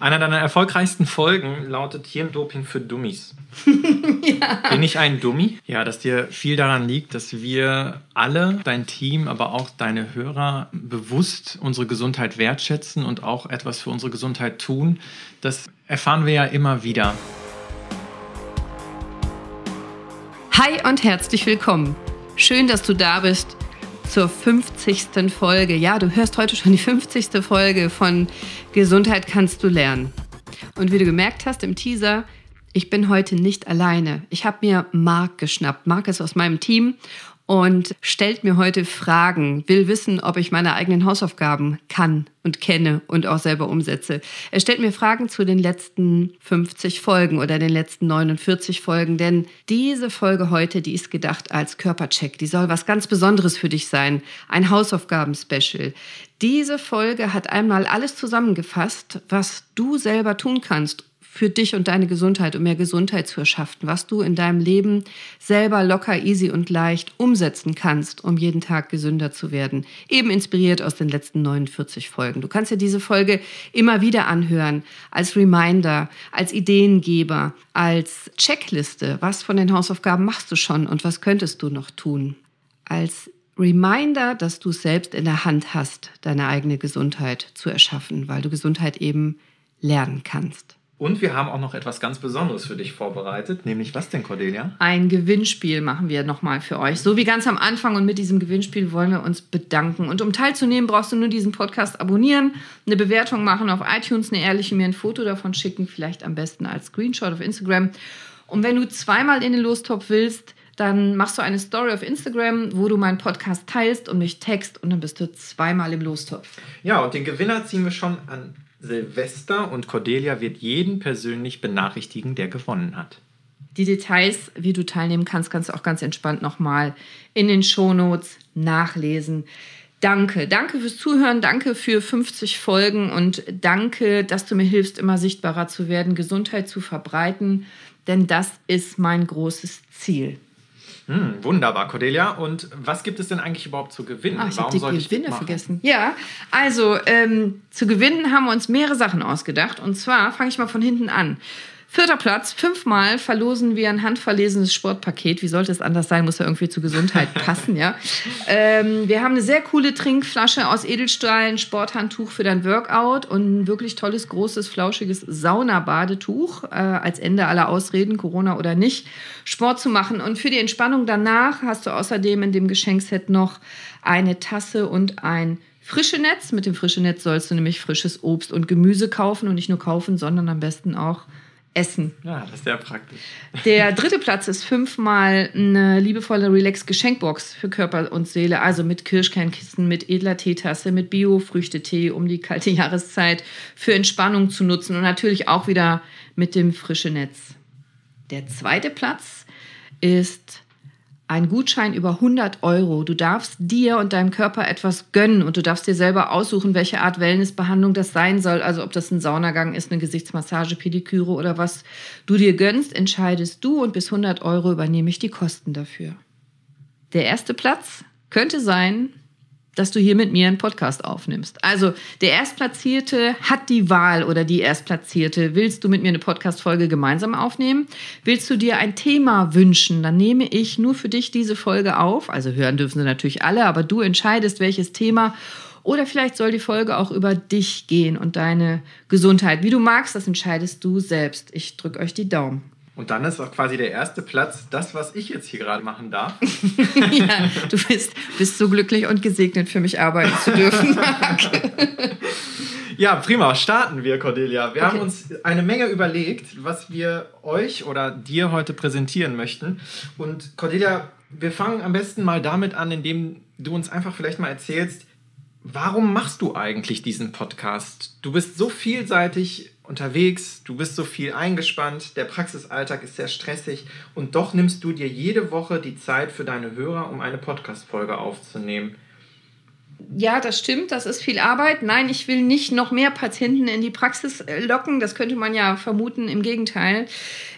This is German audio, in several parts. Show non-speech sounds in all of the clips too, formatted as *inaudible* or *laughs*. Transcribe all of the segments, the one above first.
Einer deiner erfolgreichsten Folgen lautet Hirndoping für Dummies. *laughs* ja. Bin ich ein Dummy? Ja, dass dir viel daran liegt, dass wir alle, dein Team, aber auch deine Hörer bewusst unsere Gesundheit wertschätzen und auch etwas für unsere Gesundheit tun. Das erfahren wir ja immer wieder. Hi und herzlich willkommen. Schön, dass du da bist zur 50. Folge. Ja, du hörst heute schon die 50. Folge von Gesundheit kannst du lernen. Und wie du gemerkt hast im Teaser, ich bin heute nicht alleine. Ich habe mir Marc geschnappt. Marc ist aus meinem Team und stellt mir heute Fragen, will wissen, ob ich meine eigenen Hausaufgaben kann und kenne und auch selber umsetze. Er stellt mir Fragen zu den letzten 50 Folgen oder den letzten 49 Folgen, denn diese Folge heute, die ist gedacht als Körpercheck. Die soll was ganz Besonderes für dich sein, ein Hausaufgaben-Special. Diese Folge hat einmal alles zusammengefasst, was du selber tun kannst, für dich und deine Gesundheit, um mehr Gesundheit zu erschaffen, was du in deinem Leben selber locker, easy und leicht umsetzen kannst, um jeden Tag gesünder zu werden. Eben inspiriert aus den letzten 49 Folgen. Du kannst dir diese Folge immer wieder anhören, als Reminder, als Ideengeber, als Checkliste. Was von den Hausaufgaben machst du schon und was könntest du noch tun? Als Reminder, dass du es selbst in der Hand hast, deine eigene Gesundheit zu erschaffen, weil du Gesundheit eben lernen kannst. Und wir haben auch noch etwas ganz Besonderes für dich vorbereitet, nämlich was denn, Cordelia? Ein Gewinnspiel machen wir nochmal für euch. So wie ganz am Anfang und mit diesem Gewinnspiel wollen wir uns bedanken. Und um teilzunehmen, brauchst du nur diesen Podcast abonnieren, eine Bewertung machen auf iTunes, eine ehrliche mir ein Foto davon schicken, vielleicht am besten als Screenshot auf Instagram. Und wenn du zweimal in den Lostopf willst, dann machst du eine Story auf Instagram, wo du meinen Podcast teilst und mich text und dann bist du zweimal im Lostopf. Ja, und den Gewinner ziehen wir schon an Silvester und Cordelia wird jeden persönlich benachrichtigen, der gewonnen hat. Die Details, wie du teilnehmen kannst, kannst du auch ganz entspannt nochmal in den Shownotes nachlesen. Danke, danke fürs Zuhören, danke für 50 Folgen und danke, dass du mir hilfst, immer sichtbarer zu werden, Gesundheit zu verbreiten, denn das ist mein großes Ziel. Hm, wunderbar, Cordelia. Und was gibt es denn eigentlich überhaupt zu gewinnen? Ach, ich habe die Gewinne vergessen. Ja, also ähm, zu gewinnen haben wir uns mehrere Sachen ausgedacht. Und zwar fange ich mal von hinten an. Vierter Platz, fünfmal verlosen wir ein handverlesenes Sportpaket. Wie sollte es anders sein? Muss ja irgendwie zur Gesundheit *laughs* passen, ja. Ähm, wir haben eine sehr coole Trinkflasche aus Edelstahl, ein Sporthandtuch für dein Workout und ein wirklich tolles, großes, flauschiges Saunabadetuch äh, als Ende aller Ausreden, Corona oder nicht, Sport zu machen. Und für die Entspannung danach hast du außerdem in dem Geschenkset noch eine Tasse und ein frische Netz. Mit dem frische Netz sollst du nämlich frisches Obst und Gemüse kaufen und nicht nur kaufen, sondern am besten auch essen. Ja, das ist sehr praktisch. Der dritte Platz ist fünfmal eine liebevolle Relax-Geschenkbox für Körper und Seele, also mit Kirschkernkissen, mit edler Teetasse, mit Bio-Früchtetee, um die kalte Jahreszeit für Entspannung zu nutzen und natürlich auch wieder mit dem frische Netz. Der zweite Platz ist ein Gutschein über 100 Euro. Du darfst dir und deinem Körper etwas gönnen und du darfst dir selber aussuchen, welche Art Wellnessbehandlung das sein soll. Also ob das ein Saunagang ist, eine Gesichtsmassage, Pediküre oder was du dir gönnst, entscheidest du und bis 100 Euro übernehme ich die Kosten dafür. Der erste Platz könnte sein dass du hier mit mir einen Podcast aufnimmst. Also der Erstplatzierte hat die Wahl oder die Erstplatzierte. Willst du mit mir eine Podcast-Folge gemeinsam aufnehmen? Willst du dir ein Thema wünschen? Dann nehme ich nur für dich diese Folge auf. Also hören dürfen sie natürlich alle, aber du entscheidest, welches Thema. Oder vielleicht soll die Folge auch über dich gehen und deine Gesundheit. Wie du magst, das entscheidest du selbst. Ich drücke euch die Daumen. Und dann ist auch quasi der erste Platz das, was ich jetzt hier gerade machen darf. *laughs* ja, du bist, bist so glücklich und gesegnet, für mich arbeiten zu dürfen, *laughs* Marc. ja, prima. Starten wir, Cordelia. Wir okay. haben uns eine Menge überlegt, was wir euch oder dir heute präsentieren möchten. Und Cordelia, wir fangen am besten mal damit an, indem du uns einfach vielleicht mal erzählst, warum machst du eigentlich diesen Podcast? Du bist so vielseitig unterwegs, du bist so viel eingespannt, der Praxisalltag ist sehr stressig und doch nimmst du dir jede Woche die Zeit für deine Hörer, um eine Podcast-Folge aufzunehmen. Ja, das stimmt, das ist viel Arbeit. Nein, ich will nicht noch mehr Patienten in die Praxis äh, locken, das könnte man ja vermuten, im Gegenteil.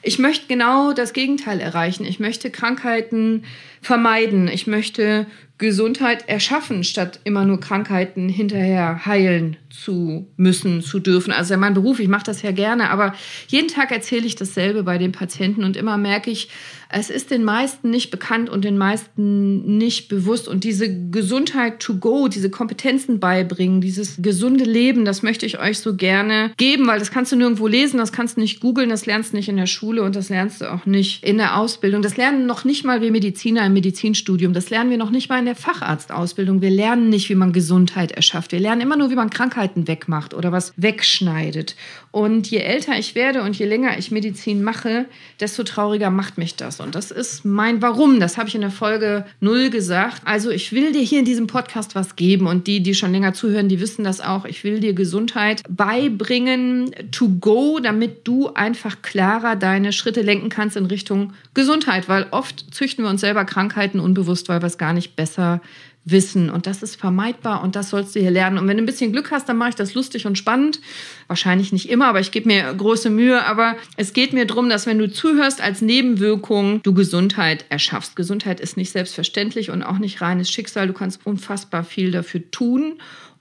Ich möchte genau das Gegenteil erreichen. Ich möchte Krankheiten vermeiden. Ich möchte Gesundheit erschaffen, statt immer nur Krankheiten hinterher heilen zu müssen, zu dürfen. Also mein Beruf, ich mache das ja gerne, aber jeden Tag erzähle ich dasselbe bei den Patienten und immer merke ich, es ist den meisten nicht bekannt und den meisten nicht bewusst. Und diese Gesundheit to go, diese Kompetenzen beibringen, dieses gesunde Leben, das möchte ich euch so gerne geben, weil das kannst du nirgendwo lesen, das kannst du nicht googeln, das lernst du nicht in der Schule und das lernst du auch nicht in der Ausbildung. Das lernen noch nicht mal wir Mediziner im Medizinstudium, das lernen wir noch nicht mal in der Facharztausbildung. Wir lernen nicht, wie man Gesundheit erschafft. Wir lernen immer nur, wie man Krankheiten wegmacht oder was wegschneidet. Und je älter ich werde und je länger ich Medizin mache, desto trauriger macht mich das. Und das ist mein Warum. Das habe ich in der Folge null gesagt. Also ich will dir hier in diesem Podcast was geben. Und die, die schon länger zuhören, die wissen das auch. Ich will dir Gesundheit beibringen, to go, damit du einfach klarer deine Schritte lenken kannst in Richtung Gesundheit. Weil oft züchten wir uns selber Krankheiten unbewusst, weil wir es gar nicht besser wissen. Und das ist vermeidbar und das sollst du hier lernen. Und wenn du ein bisschen Glück hast, dann mache ich das lustig und spannend. Wahrscheinlich nicht immer, aber ich gebe mir große Mühe. Aber es geht mir darum, dass wenn du zuhörst, als Nebenwirkung du Gesundheit erschaffst. Gesundheit ist nicht selbstverständlich und auch nicht reines Schicksal. Du kannst unfassbar viel dafür tun.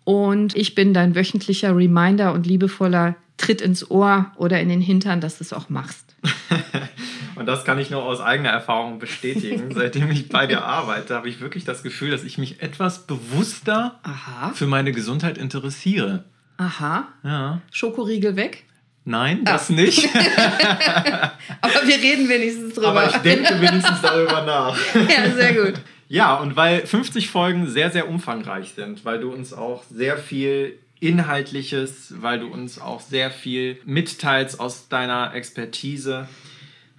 Und ich bin dein wöchentlicher Reminder und liebevoller Tritt ins Ohr oder in den Hintern, dass du es auch machst. *laughs* Und das kann ich nur aus eigener Erfahrung bestätigen. *laughs* Seitdem ich bei dir arbeite, habe ich wirklich das Gefühl, dass ich mich etwas bewusster Aha. für meine Gesundheit interessiere. Aha. Ja. Schokoriegel weg? Nein, ah. das ah. nicht. *laughs* *laughs* Aber wir reden wenigstens drüber. Aber ich denke wenigstens darüber nach. ja, sehr gut. Ja, und weil 50 Folgen sehr, sehr umfangreich sind, weil du uns auch sehr viel Inhaltliches, weil du uns auch sehr viel mitteilst aus deiner Expertise,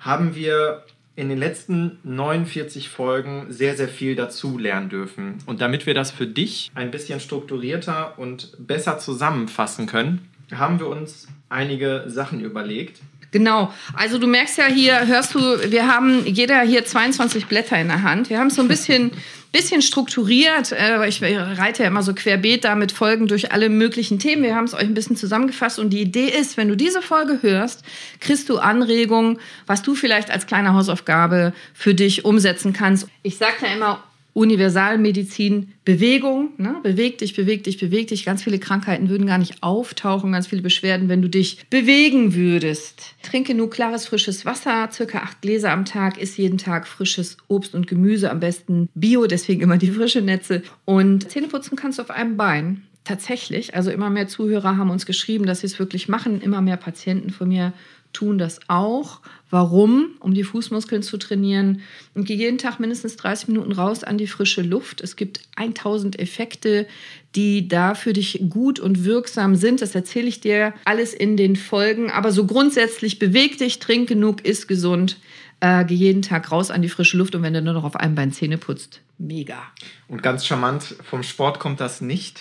haben wir in den letzten 49 Folgen sehr, sehr viel dazu lernen dürfen. Und damit wir das für dich ein bisschen strukturierter und besser zusammenfassen können, haben wir uns einige Sachen überlegt. Genau. Also du merkst ja hier, hörst du, wir haben jeder hier 22 Blätter in der Hand. Wir haben so ein bisschen *laughs* bisschen strukturiert. Äh, ich reite ja immer so querbeet damit Folgen durch alle möglichen Themen. Wir haben es euch ein bisschen zusammengefasst und die Idee ist, wenn du diese Folge hörst, kriegst du Anregungen, was du vielleicht als kleine Hausaufgabe für dich umsetzen kannst. Ich sage ja immer, Universalmedizin, Bewegung, ne? beweg dich, beweg dich, beweg dich. Ganz viele Krankheiten würden gar nicht auftauchen, ganz viele Beschwerden, wenn du dich bewegen würdest. Trinke nur klares, frisches Wasser, circa acht Gläser am Tag, isst jeden Tag frisches Obst und Gemüse, am besten Bio, deswegen immer die frische Netze. Und Zähne putzen kannst du auf einem Bein. Tatsächlich, also immer mehr Zuhörer haben uns geschrieben, dass sie es wirklich machen. Immer mehr Patienten von mir tun das auch. Warum? Um die Fußmuskeln zu trainieren. Und gehe jeden Tag mindestens 30 Minuten raus an die frische Luft. Es gibt 1000 Effekte, die da für dich gut und wirksam sind. Das erzähle ich dir alles in den Folgen. Aber so grundsätzlich beweg dich, trink genug, isst gesund. Äh, geh jeden Tag raus an die frische Luft und wenn du nur noch auf einem Bein Zähne putzt, mega. Und ganz charmant, vom Sport kommt das nicht.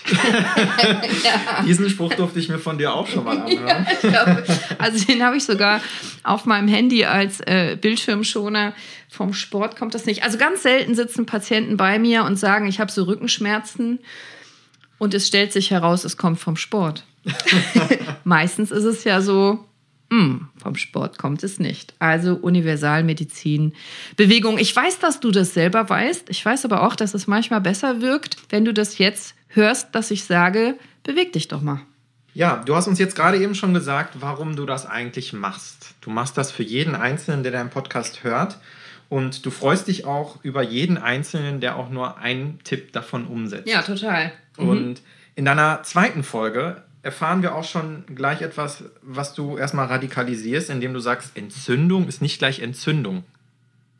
ja. *laughs* *laughs* Diesen Spruch durfte ich mir von dir auch schon mal anhören. Ja, glaub, also den habe ich sogar auf meinem Handy als äh, Bildschirmschoner. Vom Sport kommt das nicht. Also ganz selten sitzen Patienten bei mir und sagen, ich habe so Rückenschmerzen. Und es stellt sich heraus, es kommt vom Sport. *laughs* Meistens ist es ja so, hm, vom Sport kommt es nicht. Also Universalmedizin, Bewegung. Ich weiß, dass du das selber weißt. Ich weiß aber auch, dass es manchmal besser wirkt, wenn du das jetzt hörst, dass ich sage, beweg dich doch mal. Ja, du hast uns jetzt gerade eben schon gesagt, warum du das eigentlich machst. Du machst das für jeden Einzelnen, der deinen Podcast hört. Und du freust dich auch über jeden Einzelnen, der auch nur einen Tipp davon umsetzt. Ja, total. Mhm. Und in deiner zweiten Folge erfahren wir auch schon gleich etwas, was du erstmal radikalisierst, indem du sagst, Entzündung ist nicht gleich Entzündung.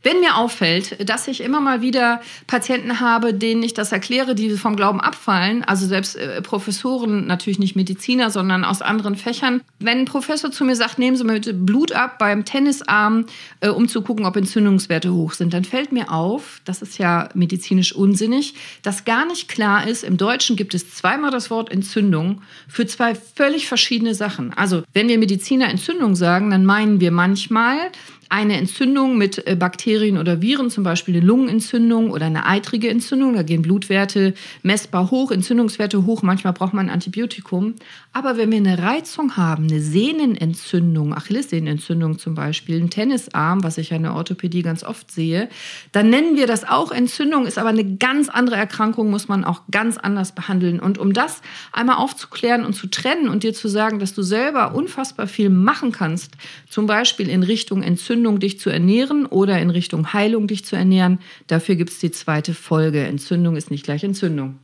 Wenn mir auffällt, dass ich immer mal wieder Patienten habe, denen ich das erkläre, die vom Glauben abfallen, also selbst äh, Professoren, natürlich nicht Mediziner, sondern aus anderen Fächern, wenn ein Professor zu mir sagt, nehmen Sie mal bitte Blut ab beim Tennisarm, äh, um zu gucken, ob Entzündungswerte hoch sind, dann fällt mir auf, das ist ja medizinisch unsinnig, dass gar nicht klar ist, im Deutschen gibt es zweimal das Wort Entzündung für zwei völlig verschiedene Sachen. Also wenn wir Mediziner Entzündung sagen, dann meinen wir manchmal, eine Entzündung mit äh, Bakterien oder Viren, zum Beispiel eine Lungenentzündung oder eine eitrige Entzündung. Da gehen Blutwerte messbar hoch, Entzündungswerte hoch. Manchmal braucht man ein Antibiotikum. Aber wenn wir eine Reizung haben, eine Sehnenentzündung, Achillessehnenentzündung zum Beispiel, einen Tennisarm, was ich ja in der Orthopädie ganz oft sehe, dann nennen wir das auch Entzündung, ist aber eine ganz andere Erkrankung, muss man auch ganz anders behandeln. Und um das einmal aufzuklären und zu trennen und dir zu sagen, dass du selber unfassbar viel machen kannst, zum Beispiel in Richtung Entzündung dich zu ernähren oder in Richtung Heilung dich zu ernähren, dafür gibt es die zweite Folge. Entzündung ist nicht gleich Entzündung.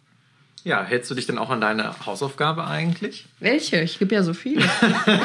Ja, hältst du dich denn auch an deine Hausaufgabe eigentlich? Welche? Ich gebe ja so viele.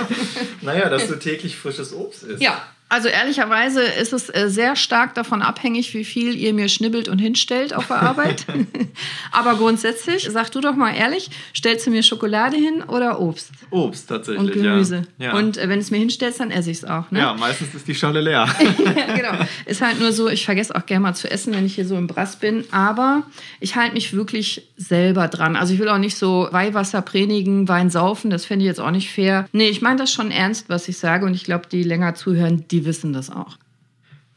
*laughs* naja, dass du täglich frisches Obst isst. Ja, also ehrlicherweise ist es äh, sehr stark davon abhängig, wie viel ihr mir schnibbelt und hinstellt auf der Arbeit. *laughs* Aber grundsätzlich, sag du doch mal ehrlich, stellst du mir Schokolade hin oder Obst? Obst tatsächlich. Und Gemüse. Ja. Ja. Und äh, wenn es mir hinstellst, dann esse ich es auch. Ne? Ja, meistens ist die Schale leer. *laughs* ja, genau. Ist halt nur so, ich vergesse auch gerne mal zu essen, wenn ich hier so im Brass bin. Aber ich halte mich wirklich selber dran. Also ich will auch nicht so Weihwasser predigen, Wein saufen. Das fände ich jetzt auch nicht fair. Nee, ich meine das schon ernst, was ich sage. Und ich glaube, die länger zuhören, die wissen das auch.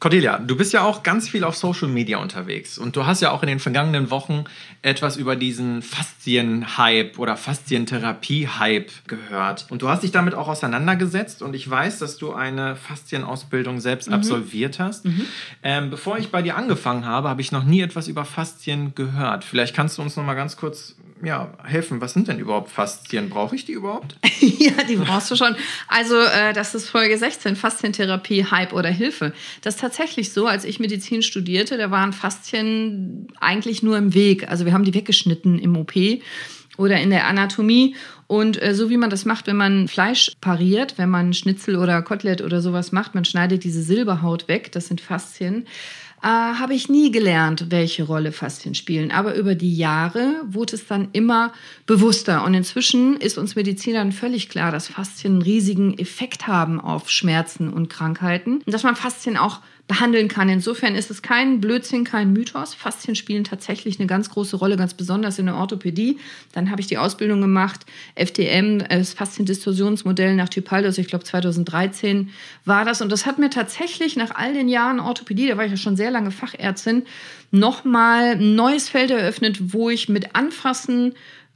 Cordelia, du bist ja auch ganz viel auf Social Media unterwegs und du hast ja auch in den vergangenen Wochen etwas über diesen Faszien-Hype oder Faszientherapie-Hype gehört. Und du hast dich damit auch auseinandergesetzt und ich weiß, dass du eine Faszienausbildung selbst mhm. absolviert hast. Mhm. Ähm, bevor ich bei dir angefangen habe, habe ich noch nie etwas über Faszien gehört. Vielleicht kannst du uns noch mal ganz kurz ja, helfen. Was sind denn überhaupt Faszien? Brauche ich die überhaupt? *laughs* ja, die brauchst du schon. Also, äh, das ist Folge 16, Faszientherapie, Hype oder Hilfe. Das ist tatsächlich so, als ich Medizin studierte, da waren Faszien eigentlich nur im Weg. Also, wir haben die weggeschnitten im OP oder in der Anatomie. Und äh, so wie man das macht, wenn man Fleisch pariert, wenn man Schnitzel oder Kotelett oder sowas macht, man schneidet diese Silberhaut weg, das sind Faszien äh, habe ich nie gelernt, welche Rolle Faszien spielen. Aber über die Jahre wurde es dann immer bewusster. Und inzwischen ist uns Medizinern völlig klar, dass Faszien einen riesigen Effekt haben auf Schmerzen und Krankheiten. Und dass man Faszien auch behandeln kann. Insofern ist es kein Blödsinn, kein Mythos. Faszien spielen tatsächlich eine ganz große Rolle, ganz besonders in der Orthopädie. Dann habe ich die Ausbildung gemacht, FDM, das Fasziendistorsionsmodell nach Typaldos, ich glaube 2013 war das. Und das hat mir tatsächlich nach all den Jahren Orthopädie, da war ich ja schon sehr lange Fachärztin, nochmal ein neues Feld eröffnet, wo ich mit Anfassen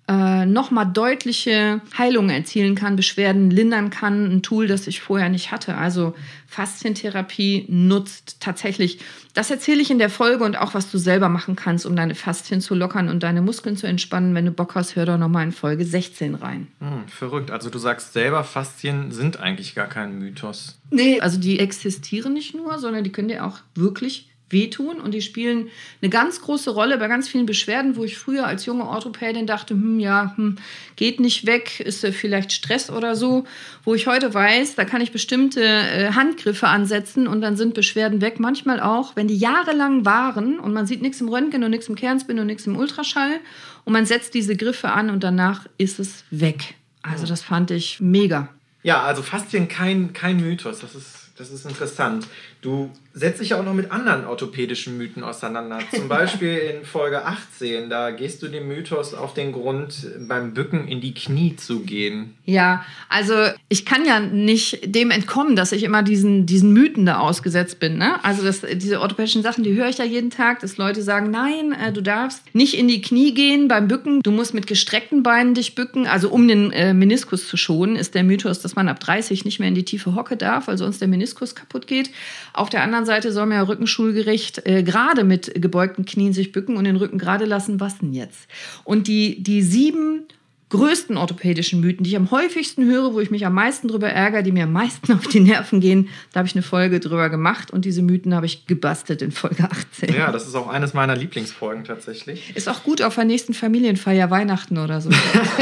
äh, nochmal deutliche Heilungen erzielen kann, Beschwerden lindern kann, ein Tool, das ich vorher nicht hatte. Also Faszientherapie nutzt tatsächlich. Das erzähle ich in der Folge und auch, was du selber machen kannst, um deine Faszien zu lockern und deine Muskeln zu entspannen. Wenn du Bock hast, hör doch nochmal in Folge 16 rein. Hm, verrückt. Also du sagst selber, Faszien sind eigentlich gar kein Mythos. Nee, also die existieren nicht nur, sondern die können dir auch wirklich wehtun und die spielen eine ganz große Rolle bei ganz vielen Beschwerden, wo ich früher als junge Orthopädin dachte, hm, ja, hm, geht nicht weg, ist vielleicht Stress oder so, wo ich heute weiß, da kann ich bestimmte äh, Handgriffe ansetzen und dann sind Beschwerden weg. Manchmal auch, wenn die jahrelang waren und man sieht nichts im Röntgen und nichts im Kernspin und nichts im Ultraschall und man setzt diese Griffe an und danach ist es weg. Also das fand ich mega. Ja, also Faszien kein, kein Mythos, das ist, das ist interessant. Du setzt dich ja auch noch mit anderen orthopädischen Mythen auseinander. Zum *laughs* Beispiel in Folge 18, da gehst du dem Mythos auf den Grund, beim Bücken in die Knie zu gehen. Ja, also ich kann ja nicht dem entkommen, dass ich immer diesen, diesen Mythen da ausgesetzt bin. Ne? Also das, diese orthopädischen Sachen, die höre ich ja jeden Tag, dass Leute sagen, nein, äh, du darfst nicht in die Knie gehen beim Bücken, du musst mit gestreckten Beinen dich bücken. Also um den äh, Meniskus zu schonen, ist der Mythos, dass man ab 30 nicht mehr in die tiefe Hocke darf, weil sonst der Meniskus kaputt geht. Auf der anderen Seite soll man ja rückenschulgerecht äh, gerade mit gebeugten Knien sich bücken und den Rücken gerade lassen. Was denn jetzt? Und die, die sieben größten orthopädischen Mythen, die ich am häufigsten höre, wo ich mich am meisten drüber ärgere, die mir am meisten *laughs* auf die Nerven gehen, da habe ich eine Folge drüber gemacht und diese Mythen habe ich gebastelt in Folge 18. Ja, das ist auch eines meiner Lieblingsfolgen tatsächlich. Ist auch gut auf der nächsten Familienfeier, Weihnachten oder so.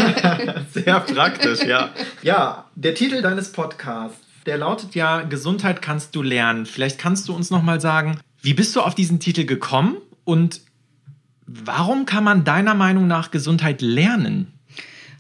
*laughs* Sehr praktisch, ja. Ja, der Titel deines Podcasts der lautet ja Gesundheit kannst du lernen. Vielleicht kannst du uns noch mal sagen, wie bist du auf diesen Titel gekommen und warum kann man deiner Meinung nach Gesundheit lernen?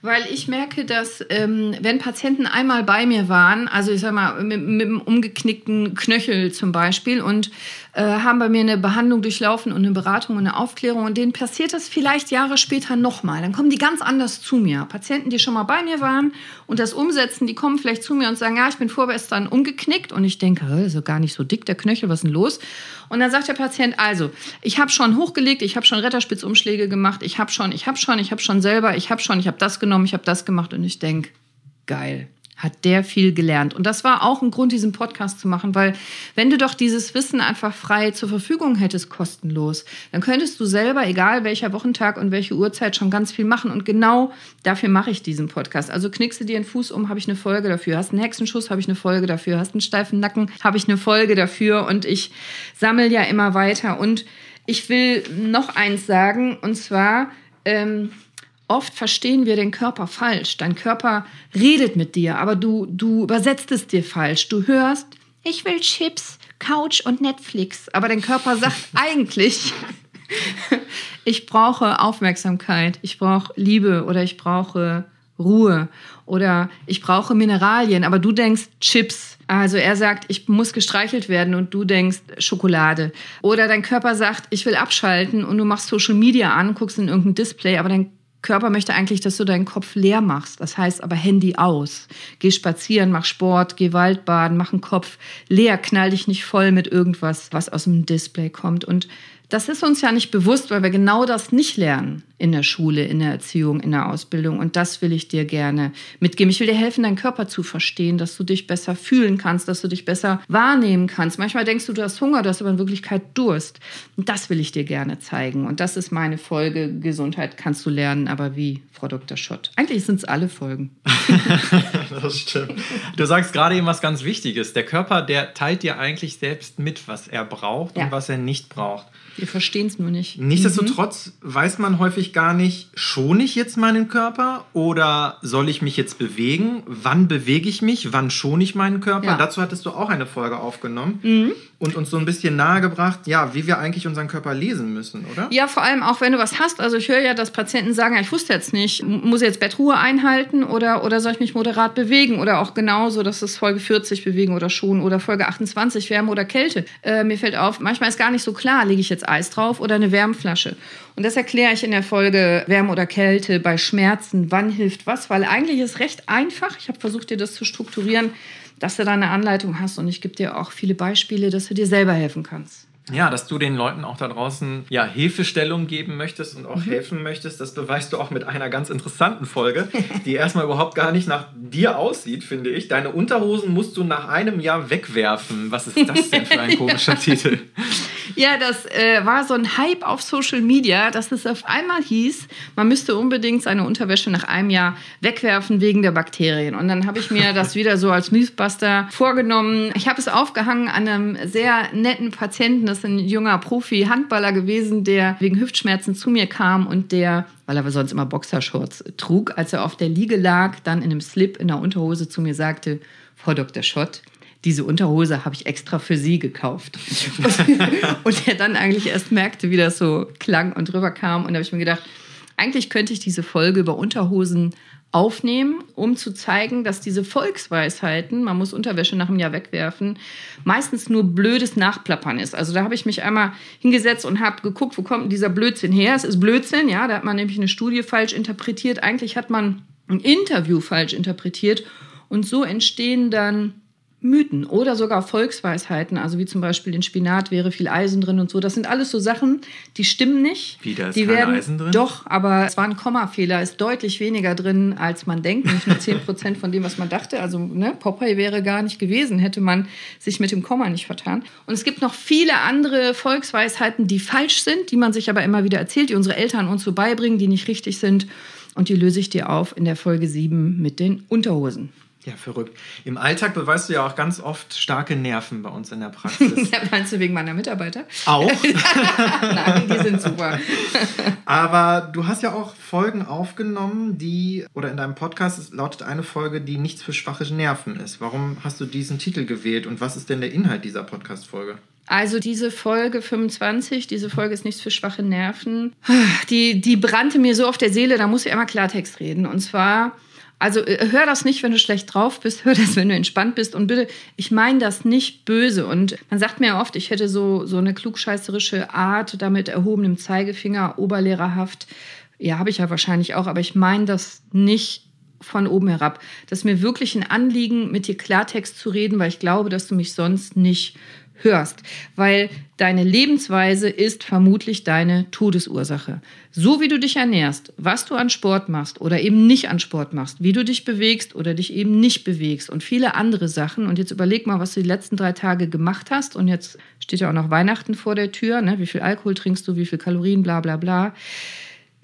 weil ich merke, dass ähm, wenn Patienten einmal bei mir waren, also ich sag mal mit, mit einem umgeknickten Knöchel zum Beispiel und äh, haben bei mir eine Behandlung durchlaufen und eine Beratung und eine Aufklärung und denen passiert das vielleicht Jahre später nochmal. Dann kommen die ganz anders zu mir. Patienten, die schon mal bei mir waren und das umsetzen, die kommen vielleicht zu mir und sagen, ja, ich bin vorgestern umgeknickt und ich denke, ist so gar nicht so dick der Knöchel, was ist denn los? Und dann sagt der Patient, also, ich habe schon hochgelegt, ich habe schon Retterspitzumschläge gemacht, ich habe schon, ich habe schon, ich habe schon selber, ich habe schon, ich habe das genommen, ich habe das gemacht und ich denke, geil hat der viel gelernt. Und das war auch ein Grund, diesen Podcast zu machen, weil wenn du doch dieses Wissen einfach frei zur Verfügung hättest, kostenlos, dann könntest du selber, egal welcher Wochentag und welche Uhrzeit, schon ganz viel machen. Und genau dafür mache ich diesen Podcast. Also knickst du dir einen Fuß um, habe ich eine Folge dafür. Hast einen Hexenschuss, habe ich eine Folge dafür. Hast einen steifen Nacken, habe ich eine Folge dafür. Und ich sammle ja immer weiter. Und ich will noch eins sagen, und zwar, ähm, oft verstehen wir den Körper falsch. Dein Körper redet mit dir, aber du, du übersetzt es dir falsch. Du hörst, ich will Chips, Couch und Netflix. Aber dein Körper sagt *laughs* eigentlich, *laughs* ich brauche Aufmerksamkeit, ich brauche Liebe oder ich brauche Ruhe oder ich brauche Mineralien, aber du denkst Chips. Also er sagt, ich muss gestreichelt werden und du denkst Schokolade. Oder dein Körper sagt, ich will abschalten und du machst Social Media an, guckst in irgendein Display, aber dein Körper möchte eigentlich, dass du deinen Kopf leer machst. Das heißt aber Handy aus. Geh spazieren, mach Sport, geh Waldbaden, mach den Kopf leer, knall dich nicht voll mit irgendwas, was aus dem Display kommt. Und das ist uns ja nicht bewusst, weil wir genau das nicht lernen in der Schule, in der Erziehung, in der Ausbildung. Und das will ich dir gerne mitgeben. Ich will dir helfen, deinen Körper zu verstehen, dass du dich besser fühlen kannst, dass du dich besser wahrnehmen kannst. Manchmal denkst du, du hast Hunger, du hast aber in Wirklichkeit Durst. Und das will ich dir gerne zeigen. Und das ist meine Folge. Gesundheit kannst du lernen, aber wie, Frau Dr. Schott? Eigentlich sind es alle Folgen. *laughs* das stimmt. Du sagst gerade eben was ganz Wichtiges. Der Körper, der teilt dir eigentlich selbst mit, was er braucht ja. und was er nicht braucht. Wir verstehen es nur nicht. Nichtsdestotrotz mhm. weiß man häufig gar nicht, schone ich jetzt meinen Körper oder soll ich mich jetzt bewegen? Wann bewege ich mich? Wann schone ich meinen Körper? Ja. Dazu hattest du auch eine Folge aufgenommen mhm. Und uns so ein bisschen nahegebracht, ja, wie wir eigentlich unseren Körper lesen müssen, oder? Ja, vor allem auch, wenn du was hast. Also ich höre ja, dass Patienten sagen, ja, ich wusste jetzt nicht, muss ich jetzt Bettruhe einhalten oder, oder soll ich mich moderat bewegen? Oder auch genauso, dass es Folge 40 bewegen oder schonen oder Folge 28 Wärme oder Kälte. Äh, mir fällt auf, manchmal ist gar nicht so klar, lege ich jetzt Eis drauf oder eine Wärmflasche. Und das erkläre ich in der Folge Wärme oder Kälte bei Schmerzen, wann hilft was, weil eigentlich ist recht einfach. Ich habe versucht, dir das zu strukturieren, dass du da eine Anleitung hast und ich gebe dir auch viele Beispiele, dass du dir selber helfen kannst. Ja, dass du den Leuten auch da draußen ja, Hilfestellung geben möchtest und auch mhm. helfen möchtest, das beweist du auch mit einer ganz interessanten Folge, die *laughs* erstmal überhaupt gar nicht nach dir aussieht, finde ich. Deine Unterhosen musst du nach einem Jahr wegwerfen. Was ist das denn für ein komischer *laughs* Titel? Ja, das äh, war so ein Hype auf Social Media, dass es auf einmal hieß, man müsste unbedingt seine Unterwäsche nach einem Jahr wegwerfen wegen der Bakterien. Und dann habe ich mir das *laughs* wieder so als Mythbuster vorgenommen. Ich habe es aufgehangen an einem sehr netten Patienten, das ist ein junger Profi-Handballer gewesen, der wegen Hüftschmerzen zu mir kam und der weil er sonst immer Boxershorts trug, als er auf der Liege lag, dann in einem Slip in der Unterhose zu mir sagte, Frau Dr. Schott, diese Unterhose habe ich extra für Sie gekauft. *laughs* und er dann eigentlich erst merkte, wie das so klang und rüberkam. Und da habe ich mir gedacht, eigentlich könnte ich diese Folge über Unterhosen aufnehmen, um zu zeigen, dass diese Volksweisheiten, man muss Unterwäsche nach einem Jahr wegwerfen, meistens nur blödes Nachplappern ist. Also da habe ich mich einmal hingesetzt und habe geguckt, wo kommt dieser Blödsinn her? Es ist Blödsinn, ja, da hat man nämlich eine Studie falsch interpretiert. Eigentlich hat man ein Interview falsch interpretiert und so entstehen dann Mythen oder sogar Volksweisheiten, also wie zum Beispiel in Spinat wäre viel Eisen drin und so. Das sind alles so Sachen, die stimmen nicht. Wie, da ist die kein werden, Eisen drin? Doch, aber es war ein Kommafehler, ist deutlich weniger drin, als man denkt, nämlich nur 10 Prozent von dem, was man dachte. Also ne, Popeye wäre gar nicht gewesen, hätte man sich mit dem Komma nicht vertan. Und es gibt noch viele andere Volksweisheiten, die falsch sind, die man sich aber immer wieder erzählt, die unsere Eltern uns so beibringen, die nicht richtig sind. Und die löse ich dir auf in der Folge 7 mit den Unterhosen. Ja, verrückt. Im Alltag beweist du ja auch ganz oft starke Nerven bei uns in der *laughs* Praxis. ja, meinst du wegen meiner Mitarbeiter? Auch. *laughs* Nein, die sind super. *laughs* Aber du hast ja auch Folgen aufgenommen, die, oder in deinem Podcast lautet eine Folge, die nichts für schwache Nerven ist. Warum hast du diesen Titel gewählt und was ist denn der Inhalt dieser Podcast-Folge? Also diese Folge 25, diese Folge ist nichts für schwache Nerven, die, die brannte mir so auf der Seele, da muss ich einmal Klartext reden. Und zwar also äh, hör das nicht, wenn du schlecht drauf bist, hör das, wenn du entspannt bist. Und bitte, ich meine das nicht böse. Und man sagt mir oft, ich hätte so, so eine klugscheißerische Art, damit erhobenem Zeigefinger, oberlehrerhaft. Ja, habe ich ja wahrscheinlich auch, aber ich meine das nicht von oben herab. Das ist mir wirklich ein Anliegen, mit dir Klartext zu reden, weil ich glaube, dass du mich sonst nicht hörst, weil deine Lebensweise ist vermutlich deine Todesursache. So wie du dich ernährst, was du an Sport machst oder eben nicht an Sport machst, wie du dich bewegst oder dich eben nicht bewegst und viele andere Sachen. Und jetzt überleg mal, was du die letzten drei Tage gemacht hast. Und jetzt steht ja auch noch Weihnachten vor der Tür. Ne? Wie viel Alkohol trinkst du, wie viel Kalorien, bla bla bla.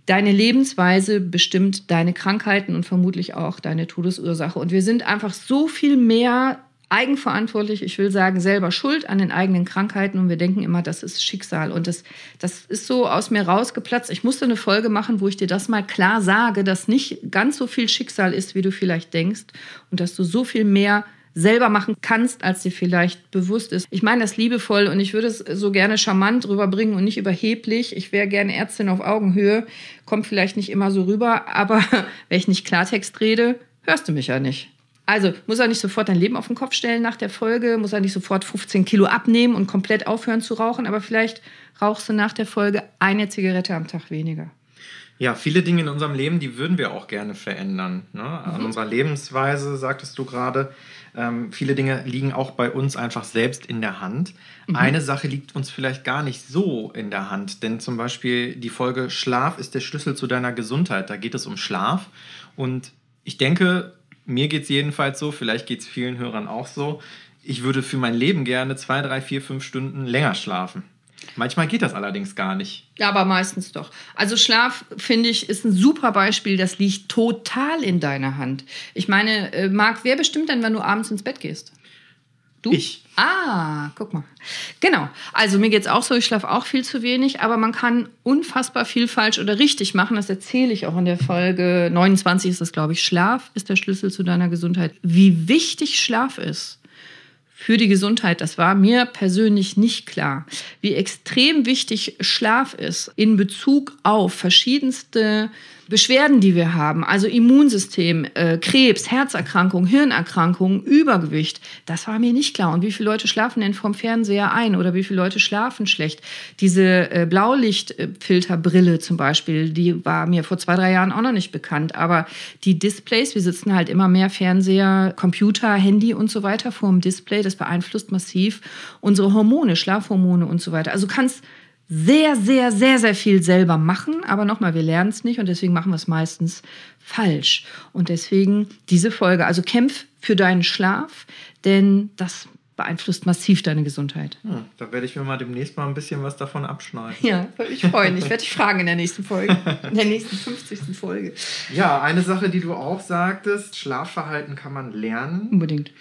Deine Lebensweise bestimmt deine Krankheiten und vermutlich auch deine Todesursache. Und wir sind einfach so viel mehr eigenverantwortlich, ich will sagen, selber schuld an den eigenen Krankheiten und wir denken immer, das ist Schicksal. Und das, das ist so aus mir rausgeplatzt. Ich musste eine Folge machen, wo ich dir das mal klar sage, dass nicht ganz so viel Schicksal ist, wie du vielleicht denkst und dass du so viel mehr selber machen kannst, als dir vielleicht bewusst ist. Ich meine das liebevoll und ich würde es so gerne charmant rüberbringen und nicht überheblich. Ich wäre gerne Ärztin auf Augenhöhe, kommt vielleicht nicht immer so rüber, aber *laughs* wenn ich nicht Klartext rede, hörst du mich ja nicht. Also muss er nicht sofort dein Leben auf den Kopf stellen nach der Folge, muss er nicht sofort 15 Kilo abnehmen und komplett aufhören zu rauchen, aber vielleicht rauchst du nach der Folge eine Zigarette am Tag weniger. Ja, viele Dinge in unserem Leben, die würden wir auch gerne verändern. Ne? An mhm. unserer Lebensweise, sagtest du gerade. Ähm, viele Dinge liegen auch bei uns einfach selbst in der Hand. Mhm. Eine Sache liegt uns vielleicht gar nicht so in der Hand, denn zum Beispiel die Folge Schlaf ist der Schlüssel zu deiner Gesundheit. Da geht es um Schlaf. Und ich denke, mir geht es jedenfalls so, vielleicht geht es vielen Hörern auch so. Ich würde für mein Leben gerne zwei, drei, vier, fünf Stunden länger schlafen. Manchmal geht das allerdings gar nicht. Ja, aber meistens doch. Also Schlaf, finde ich, ist ein super Beispiel. Das liegt total in deiner Hand. Ich meine, äh, Marc, wer bestimmt denn, wenn du abends ins Bett gehst? Du? Ich. Ah, guck mal. Genau. Also mir geht es auch so, ich schlafe auch viel zu wenig, aber man kann unfassbar viel falsch oder richtig machen. Das erzähle ich auch in der Folge 29 ist das, glaube ich. Schlaf ist der Schlüssel zu deiner Gesundheit. Wie wichtig Schlaf ist für die Gesundheit, das war mir persönlich nicht klar. Wie extrem wichtig Schlaf ist in Bezug auf verschiedenste Beschwerden, die wir haben, also Immunsystem, äh, Krebs, Herzerkrankung, Hirnerkrankung, Übergewicht, das war mir nicht klar. Und wie viele Leute schlafen denn vom Fernseher ein oder wie viele Leute schlafen schlecht? Diese äh, Blaulichtfilterbrille zum Beispiel, die war mir vor zwei, drei Jahren auch noch nicht bekannt. Aber die Displays, wir sitzen halt immer mehr Fernseher, Computer, Handy und so weiter vor dem Display, das beeinflusst massiv unsere Hormone, Schlafhormone und so weiter. Also kannst sehr, sehr, sehr, sehr viel selber machen. Aber nochmal, wir lernen es nicht und deswegen machen wir es meistens falsch. Und deswegen diese Folge. Also kämpf für deinen Schlaf, denn das beeinflusst massiv deine Gesundheit. Hm, da werde ich mir mal demnächst mal ein bisschen was davon abschneiden. Ja, würde mich freuen. Ich werde dich fragen in der nächsten Folge, in der nächsten 50. Folge. Ja, eine Sache, die du auch sagtest, Schlafverhalten kann man lernen. Unbedingt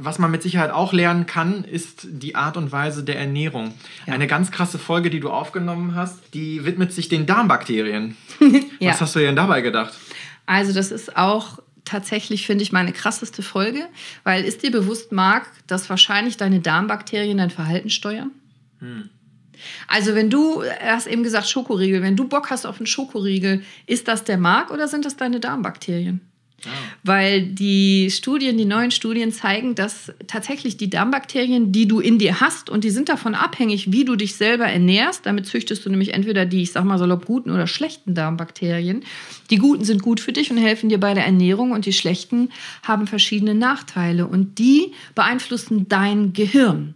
was man mit Sicherheit auch lernen kann, ist die Art und Weise der Ernährung. Ja. Eine ganz krasse Folge, die du aufgenommen hast, die widmet sich den Darmbakterien. *laughs* ja. Was hast du denn dabei gedacht? Also das ist auch tatsächlich, finde ich, meine krasseste Folge, weil ist dir bewusst, Marc, dass wahrscheinlich deine Darmbakterien dein Verhalten steuern? Hm. Also wenn du, hast eben gesagt Schokoriegel, wenn du Bock hast auf einen Schokoriegel, ist das der Mark oder sind das deine Darmbakterien? Ah. Weil die Studien, die neuen Studien zeigen, dass tatsächlich die Darmbakterien, die du in dir hast, und die sind davon abhängig, wie du dich selber ernährst, damit züchtest du nämlich entweder die, ich sag mal salopp, guten oder schlechten Darmbakterien. Die guten sind gut für dich und helfen dir bei der Ernährung und die schlechten haben verschiedene Nachteile und die beeinflussen dein Gehirn.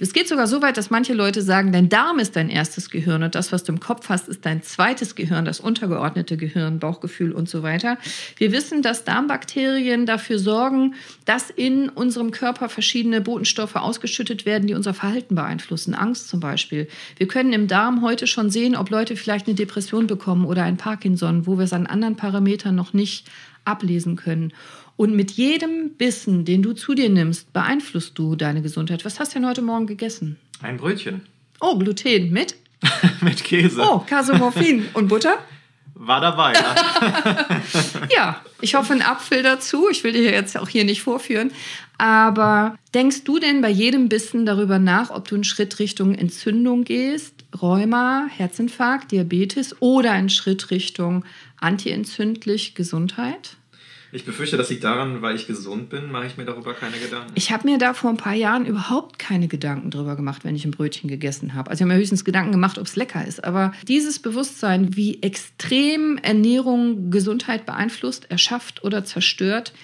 Es geht sogar so weit, dass manche Leute sagen, dein Darm ist dein erstes Gehirn und das, was du im Kopf hast, ist dein zweites Gehirn, das untergeordnete Gehirn, Bauchgefühl und so weiter. Wir wissen, dass Darmbakterien dafür sorgen, dass in unserem Körper verschiedene Botenstoffe ausgeschüttet werden, die unser Verhalten beeinflussen. Angst zum Beispiel. Wir können im Darm heute schon sehen, ob Leute vielleicht eine Depression bekommen oder ein Parkinson, wo wir es an anderen Parametern noch nicht ablesen können. Und mit jedem Bissen, den du zu dir nimmst, beeinflusst du deine Gesundheit. Was hast du denn heute Morgen gegessen? Ein Brötchen. Oh, Gluten mit? *laughs* mit Käse. Oh, Casomorphin. Und Butter? War dabei, ja. *laughs* ja, ich hoffe, ein Apfel dazu. Ich will dir jetzt auch hier nicht vorführen. Aber denkst du denn bei jedem Bissen darüber nach, ob du einen Schritt Richtung Entzündung gehst, Rheuma, Herzinfarkt, Diabetes oder einen Schritt Richtung antientzündlich Gesundheit? Ich befürchte, das liegt daran, weil ich gesund bin, mache ich mir darüber keine Gedanken. Ich habe mir da vor ein paar Jahren überhaupt keine Gedanken drüber gemacht, wenn ich ein Brötchen gegessen habe. Also ich habe mir höchstens Gedanken gemacht, ob es lecker ist. Aber dieses Bewusstsein, wie extrem Ernährung Gesundheit beeinflusst, erschafft oder zerstört,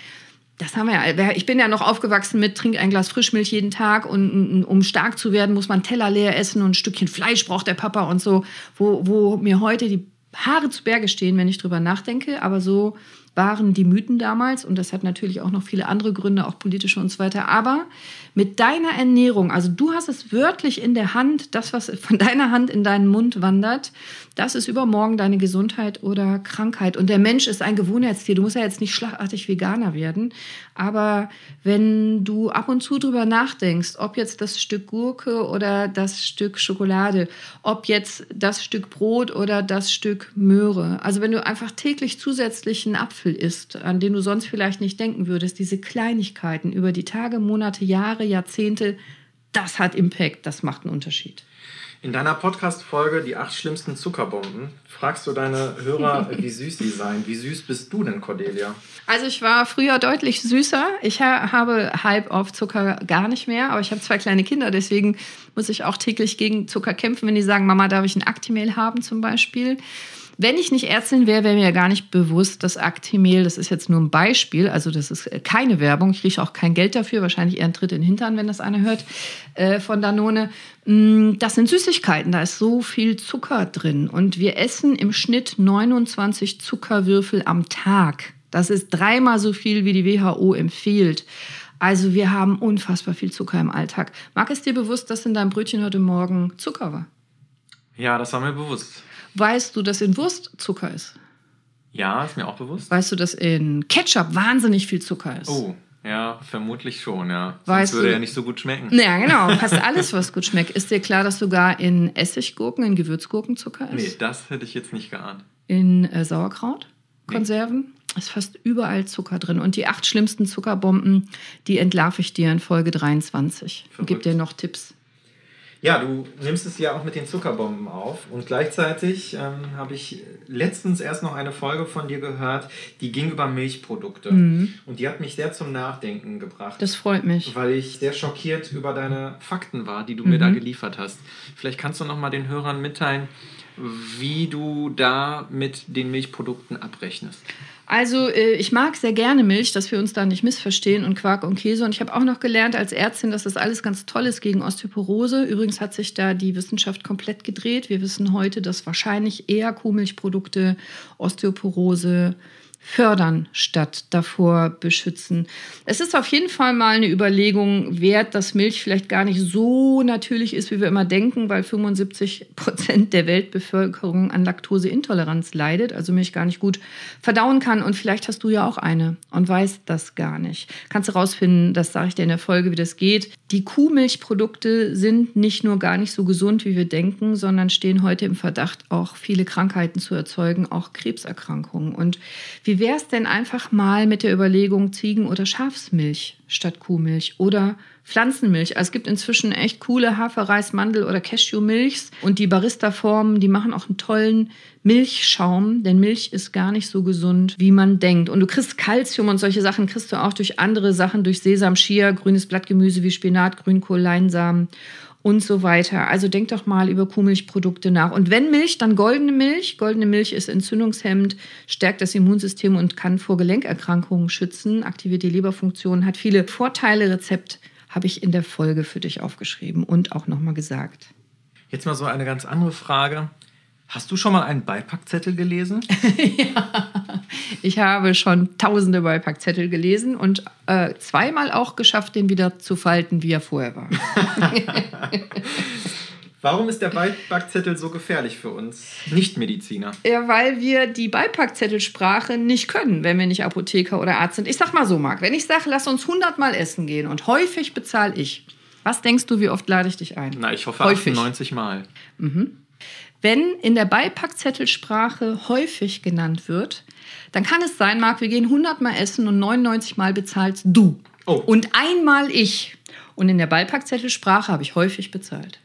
das haben wir ja. Ich bin ja noch aufgewachsen mit trink ein Glas Frischmilch jeden Tag und um stark zu werden, muss man Teller leer essen und ein Stückchen Fleisch braucht der Papa und so, wo, wo mir heute die Haare zu Berge stehen, wenn ich drüber nachdenke. Aber so waren die Mythen damals und das hat natürlich auch noch viele andere Gründe, auch politische und so weiter. Aber mit deiner Ernährung, also du hast es wörtlich in der Hand, das, was von deiner Hand in deinen Mund wandert, das ist übermorgen deine Gesundheit oder Krankheit. Und der Mensch ist ein Gewohnheitstier. Du musst ja jetzt nicht schlagartig Veganer werden. Aber wenn du ab und zu drüber nachdenkst, ob jetzt das Stück Gurke oder das Stück Schokolade, ob jetzt das Stück Brot oder das Stück Möhre, also wenn du einfach täglich zusätzlich einen Apfel isst, an den du sonst vielleicht nicht denken würdest, diese Kleinigkeiten über die Tage, Monate, Jahre, Jahrzehnte, das hat Impact, das macht einen Unterschied. In deiner Podcast-Folge Die acht schlimmsten Zuckerbomben fragst du deine Hörer, *laughs* wie süß sie seien. Wie süß bist du denn, Cordelia? Also ich war früher deutlich süßer. Ich habe halb auf Zucker gar nicht mehr, aber ich habe zwei kleine Kinder, deswegen muss ich auch täglich gegen Zucker kämpfen, wenn die sagen, Mama, darf ich ein Actimel haben zum Beispiel. Wenn ich nicht Ärztin wäre, wäre mir ja gar nicht bewusst, dass Actimel, das ist jetzt nur ein Beispiel, also das ist keine Werbung, ich kriege auch kein Geld dafür, wahrscheinlich eher ein Tritt in den Hintern, wenn das einer hört, äh, von Danone. Mm, das sind Süßigkeiten, da ist so viel Zucker drin und wir essen im Schnitt 29 Zuckerwürfel am Tag. Das ist dreimal so viel, wie die WHO empfiehlt. Also wir haben unfassbar viel Zucker im Alltag. Mag es dir bewusst, dass in deinem Brötchen heute Morgen Zucker war? Ja, das war mir bewusst. Weißt du, dass in Wurst Zucker ist? Ja, ist mir auch bewusst. Weißt du, dass in Ketchup wahnsinnig viel Zucker ist? Oh, ja, vermutlich schon, ja. Weißt Sonst würde du- ja nicht so gut schmecken. Ja, genau. *laughs* Fast alles, was gut schmeckt. Ist dir klar, dass sogar in Essiggurken, in Gewürzgurken Zucker ist? Nee, das hätte ich jetzt nicht geahnt. In äh, Sauerkraut, Konserven, ist fast überall Zucker drin. Und die acht schlimmsten Zuckerbomben, die entlarve ich dir in Folge 23. Und gebe Verrückt. dir noch Tipps. Ja, du nimmst es ja auch mit den Zuckerbomben auf und gleichzeitig ähm, habe ich letztens erst noch eine Folge von dir gehört, die ging über Milchprodukte und die hat mich sehr zum Nachdenken gebracht. Das freut mich. weil ich sehr schockiert über deine Fakten war, die du mir da geliefert hast. Vielleicht kannst du noch mal den Hörern mitteilen, wie du da mit den Milchprodukten abrechnest. Also äh, ich mag sehr gerne Milch, dass wir uns da nicht missverstehen und Quark und Käse. Und ich habe auch noch gelernt als Ärztin, dass das alles ganz toll ist gegen Osteoporose. Übrigens hat sich da die Wissenschaft komplett gedreht. Wir wissen heute, dass wahrscheinlich eher Kuhmilchprodukte Osteoporose fördern statt davor beschützen. Es ist auf jeden Fall mal eine Überlegung wert, dass Milch vielleicht gar nicht so natürlich ist, wie wir immer denken, weil 75 Prozent der Weltbevölkerung an Laktoseintoleranz leidet, also Milch gar nicht gut verdauen kann. Und vielleicht hast du ja auch eine und weißt das gar nicht. Kannst du rausfinden, das sage ich dir in der Folge, wie das geht. Die Kuhmilchprodukte sind nicht nur gar nicht so gesund, wie wir denken, sondern stehen heute im Verdacht, auch viele Krankheiten zu erzeugen, auch Krebserkrankungen. Und wie wäre es denn einfach mal mit der Überlegung Ziegen- oder Schafsmilch statt Kuhmilch oder Pflanzenmilch? Also es gibt inzwischen echt coole Hafer-, Reis-, Mandel- oder Cashewmilchs und die Barista-Formen, die machen auch einen tollen Milchschaum, denn Milch ist gar nicht so gesund, wie man denkt. Und du kriegst Kalzium und solche Sachen kriegst du auch durch andere Sachen, durch Sesam, Chia, grünes Blattgemüse wie Spinat, Grünkohl, Leinsamen und so weiter. Also denk doch mal über Kuhmilchprodukte nach. Und wenn Milch, dann goldene Milch. Goldene Milch ist entzündungshemmend, stärkt das Immunsystem und kann vor Gelenkerkrankungen schützen, aktiviert die Leberfunktion, hat viele Vorteile. Rezept habe ich in der Folge für dich aufgeschrieben und auch nochmal gesagt. Jetzt mal so eine ganz andere Frage. Hast du schon mal einen Beipackzettel gelesen? *laughs* Ich habe schon tausende Beipackzettel gelesen und äh, zweimal auch geschafft, den wieder zu falten, wie er vorher war. *laughs* Warum ist der Beipackzettel so gefährlich für uns Nichtmediziner? Ja, weil wir die Beipackzettelsprache nicht können, wenn wir nicht Apotheker oder Arzt sind. Ich sag mal so, Marc, wenn ich sage, lass uns 100 Mal essen gehen und häufig bezahle ich, was denkst du, wie oft lade ich dich ein? Na, ich hoffe häufig. 98 Mal. Mhm. Wenn in der Beipackzettelsprache häufig genannt wird, dann kann es sein, Marc, wir gehen 100 Mal essen und 99 Mal bezahlst du. Oh. Und einmal ich. Und in der Beipackzettelsprache habe ich häufig bezahlt.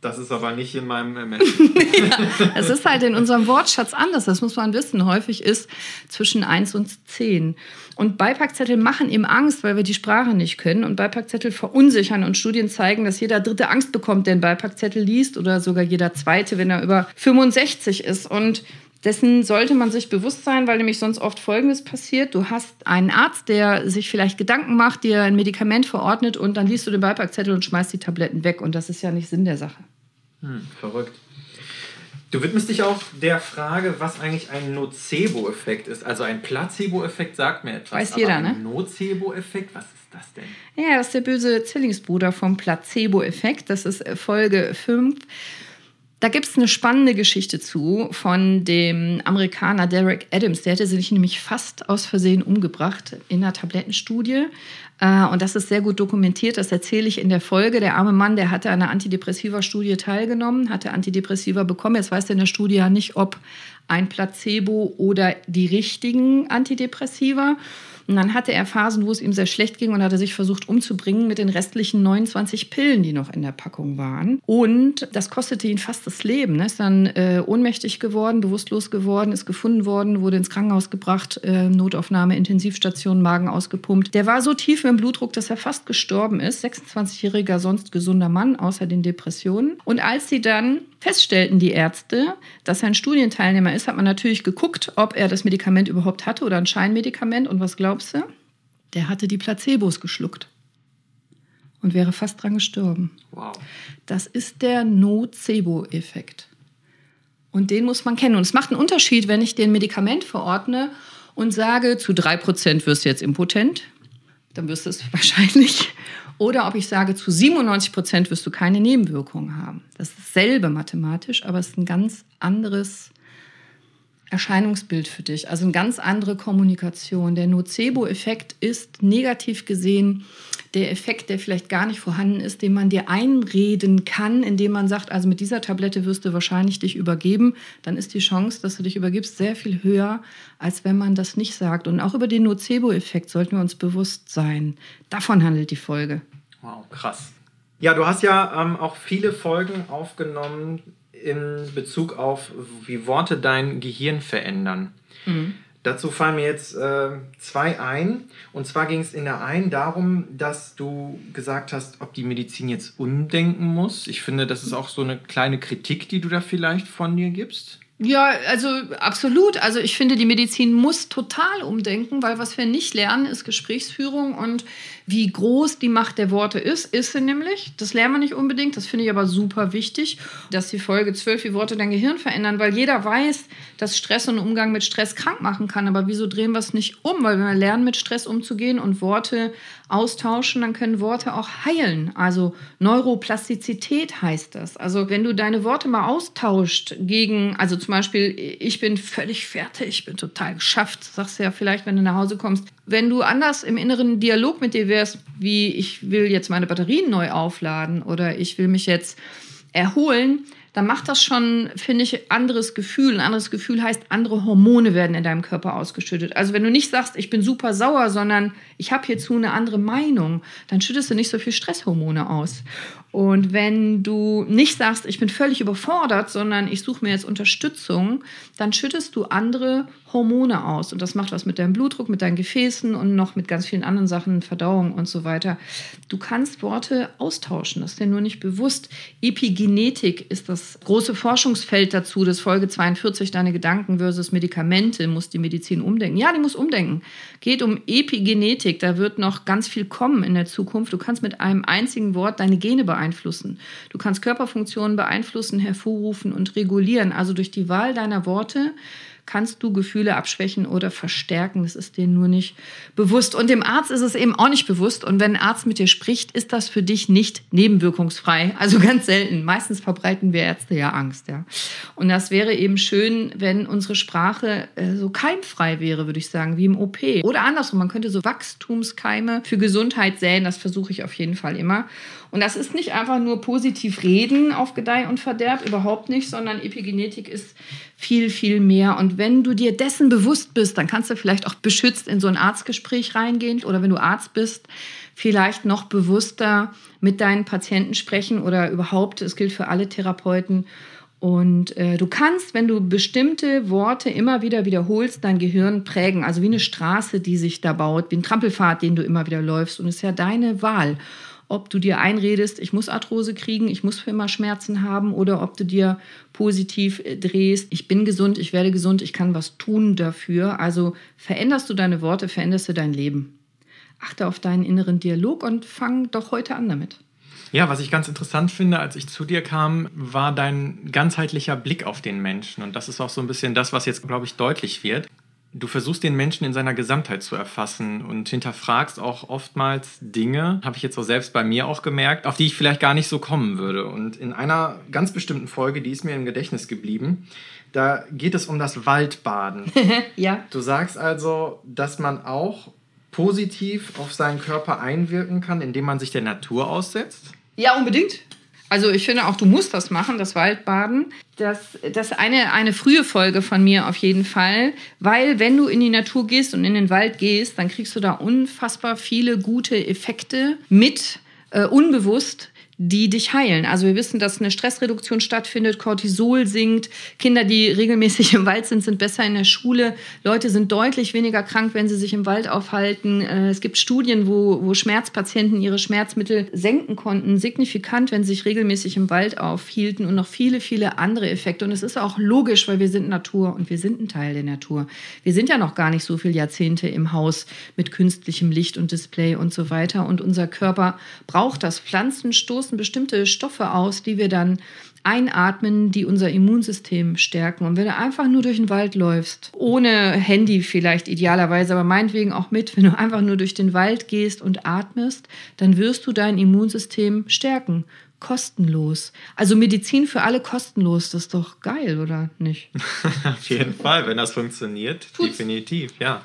Das ist aber nicht in meinem *laughs* Ermessen. ja, es ist halt in unserem Wortschatz anders. Das muss man wissen. Häufig ist zwischen 1 und 10. Und Beipackzettel machen eben Angst, weil wir die Sprache nicht können. Und Beipackzettel verunsichern. Und Studien zeigen, dass jeder Dritte Angst bekommt, der einen Beipackzettel liest. Oder sogar jeder Zweite, wenn er über 65 ist. Und dessen sollte man sich bewusst sein, weil nämlich sonst oft Folgendes passiert. Du hast einen Arzt, der sich vielleicht Gedanken macht, dir ein Medikament verordnet und dann liest du den Beipackzettel und schmeißt die Tabletten weg. Und das ist ja nicht Sinn der Sache. Hm, verrückt. Du widmest dich auch der Frage, was eigentlich ein Nocebo-Effekt ist. Also ein Placebo-Effekt sagt mir etwas. Weiß jeder, ne? Nocebo-Effekt, was ist das denn? Ja, das ist der böse Zwillingsbruder vom Placebo-Effekt. Das ist Folge 5. Da gibt es eine spannende Geschichte zu von dem Amerikaner Derek Adams. Der hätte sich nämlich fast aus Versehen umgebracht in einer Tablettenstudie. Äh, und das ist sehr gut dokumentiert. Das erzähle ich in der Folge. Der arme Mann, der hatte an einer Antidepressiva-Studie teilgenommen, hatte Antidepressiva bekommen. Jetzt weiß er in der Studie ja nicht, ob ein Placebo oder die richtigen Antidepressiva. Und dann hatte er Phasen, wo es ihm sehr schlecht ging und hatte sich versucht umzubringen mit den restlichen 29 Pillen, die noch in der Packung waren. Und das kostete ihn fast das Leben. Er ist dann äh, ohnmächtig geworden, bewusstlos geworden, ist gefunden worden, wurde ins Krankenhaus gebracht, äh, Notaufnahme, Intensivstation, Magen ausgepumpt. Der war so tief im Blutdruck, dass er fast gestorben ist. 26-jähriger, sonst gesunder Mann, außer den Depressionen. Und als sie dann feststellten die Ärzte, dass er ein Studienteilnehmer ist, hat man natürlich geguckt, ob er das Medikament überhaupt hatte oder ein Scheinmedikament. Und was glaubst du? Der hatte die Placebos geschluckt und wäre fast dran gestorben. Wow. Das ist der Nocebo-Effekt. Und den muss man kennen. Und es macht einen Unterschied, wenn ich dir ein Medikament verordne und sage, zu 3% wirst du jetzt impotent. Dann wirst du es *laughs* wahrscheinlich. Oder ob ich sage, zu 97 Prozent wirst du keine Nebenwirkungen haben. Das ist dasselbe mathematisch, aber es ist ein ganz anderes Erscheinungsbild für dich, also eine ganz andere Kommunikation. Der Nocebo-Effekt ist negativ gesehen der Effekt, der vielleicht gar nicht vorhanden ist, den man dir einreden kann, indem man sagt, also mit dieser Tablette wirst du wahrscheinlich dich übergeben, dann ist die Chance, dass du dich übergibst, sehr viel höher, als wenn man das nicht sagt. Und auch über den Nocebo-Effekt sollten wir uns bewusst sein. Davon handelt die Folge. Wow, krass. Ja, du hast ja ähm, auch viele Folgen aufgenommen in Bezug auf, wie Worte dein Gehirn verändern. Mhm. Dazu fallen mir jetzt äh, zwei ein. Und zwar ging es in der einen darum, dass du gesagt hast, ob die Medizin jetzt umdenken muss. Ich finde, das ist auch so eine kleine Kritik, die du da vielleicht von dir gibst. Ja, also absolut. Also ich finde, die Medizin muss total umdenken, weil was wir nicht lernen, ist Gesprächsführung und wie groß die Macht der Worte ist, ist sie nämlich. Das lernen wir nicht unbedingt, das finde ich aber super wichtig, dass die Folge 12, wie Worte dein Gehirn verändern, weil jeder weiß, dass Stress und Umgang mit Stress krank machen kann. Aber wieso drehen wir es nicht um? Weil wenn wir lernen, mit Stress umzugehen und Worte austauschen, dann können Worte auch heilen. Also Neuroplastizität heißt das. Also wenn du deine Worte mal austauscht gegen, also zum Beispiel, ich bin völlig fertig, ich bin total geschafft, sagst du ja vielleicht, wenn du nach Hause kommst. Wenn du anders im inneren Dialog mit dir wärst, wie ich will jetzt meine Batterien neu aufladen oder ich will mich jetzt erholen, dann macht das schon, finde ich, anderes Gefühl. Ein anderes Gefühl heißt, andere Hormone werden in deinem Körper ausgeschüttet. Also wenn du nicht sagst, ich bin super sauer, sondern ich habe hierzu eine andere Meinung, dann schüttest du nicht so viel Stresshormone aus. Und wenn du nicht sagst, ich bin völlig überfordert, sondern ich suche mir jetzt Unterstützung, dann schüttest du andere Hormone aus. Und das macht was mit deinem Blutdruck, mit deinen Gefäßen und noch mit ganz vielen anderen Sachen, Verdauung und so weiter. Du kannst Worte austauschen, das ist dir nur nicht bewusst. Epigenetik ist das große Forschungsfeld dazu, das Folge 42, deine Gedanken versus Medikamente, muss die Medizin umdenken. Ja, die muss umdenken. Geht um Epigenetik, da wird noch ganz viel kommen in der Zukunft. Du kannst mit einem einzigen Wort deine Gene beeinflussen beeinflussen. Du kannst Körperfunktionen beeinflussen, hervorrufen und regulieren. Also durch die Wahl deiner Worte kannst du Gefühle abschwächen oder verstärken. Das ist dir nur nicht bewusst. Und dem Arzt ist es eben auch nicht bewusst. Und wenn ein Arzt mit dir spricht, ist das für dich nicht nebenwirkungsfrei. Also ganz selten. Meistens verbreiten wir Ärzte ja Angst. Ja. Und das wäre eben schön, wenn unsere Sprache äh, so keimfrei wäre, würde ich sagen, wie im OP. Oder andersrum, man könnte so Wachstumskeime für Gesundheit säen. Das versuche ich auf jeden Fall immer. Und das ist nicht einfach nur positiv reden auf Gedeih und Verderb, überhaupt nicht, sondern Epigenetik ist viel, viel mehr. Und wenn du dir dessen bewusst bist, dann kannst du vielleicht auch beschützt in so ein Arztgespräch reingehen oder wenn du Arzt bist, vielleicht noch bewusster mit deinen Patienten sprechen oder überhaupt, es gilt für alle Therapeuten. Und äh, du kannst, wenn du bestimmte Worte immer wieder wiederholst, dein Gehirn prägen. Also wie eine Straße, die sich da baut, wie ein Trampelpfad, den du immer wieder läufst. Und es ist ja deine Wahl ob du dir einredest, ich muss Arthrose kriegen, ich muss für immer Schmerzen haben oder ob du dir positiv äh, drehst, ich bin gesund, ich werde gesund, ich kann was tun dafür. Also veränderst du deine Worte, veränderst du dein Leben. Achte auf deinen inneren Dialog und fang doch heute an damit. Ja, was ich ganz interessant finde, als ich zu dir kam, war dein ganzheitlicher Blick auf den Menschen. Und das ist auch so ein bisschen das, was jetzt, glaube ich, deutlich wird. Du versuchst den Menschen in seiner Gesamtheit zu erfassen und hinterfragst auch oftmals Dinge, habe ich jetzt auch selbst bei mir auch gemerkt, auf die ich vielleicht gar nicht so kommen würde. Und in einer ganz bestimmten Folge, die ist mir im Gedächtnis geblieben, da geht es um das Waldbaden. *laughs* ja. Du sagst also, dass man auch positiv auf seinen Körper einwirken kann, indem man sich der Natur aussetzt? Ja, unbedingt. Also ich finde auch, du musst das machen, das Waldbaden. Das, das eine, eine frühe Folge von mir auf jeden Fall, weil wenn du in die Natur gehst und in den Wald gehst, dann kriegst du da unfassbar viele gute Effekte mit, äh, unbewusst, die dich heilen. Also wir wissen, dass eine Stressreduktion stattfindet, Cortisol sinkt, Kinder, die regelmäßig im Wald sind, sind besser in der Schule, Leute sind deutlich weniger krank, wenn sie sich im Wald aufhalten. Äh, es gibt Studien, wo, wo Schmerzpatienten ihre Schmerzmittel senken konnten, signifikant, wenn sie sich regelmäßig im Wald aufhielten und noch viele, viele andere Effekte. Und es ist auch logisch, weil wir sind Natur und wir sind ein Teil der Natur. Wir sind ja noch gar nicht so viele Jahrzehnte im Haus mit künstlichem Licht und Display und so weiter. Und unser Körper braucht das. Pflanzen stoßen bestimmte Stoffe aus, die wir dann einatmen, die unser Immunsystem stärken. Und wenn du einfach nur durch den Wald läufst, ohne Handy vielleicht idealerweise, aber meinetwegen auch mit, wenn du einfach nur durch den Wald gehst und atmest, dann wirst du dein Immunsystem stärken. Kostenlos. Also Medizin für alle kostenlos, das ist doch geil, oder nicht? *laughs* Auf jeden Fall, wenn das funktioniert, Tut's. definitiv, ja.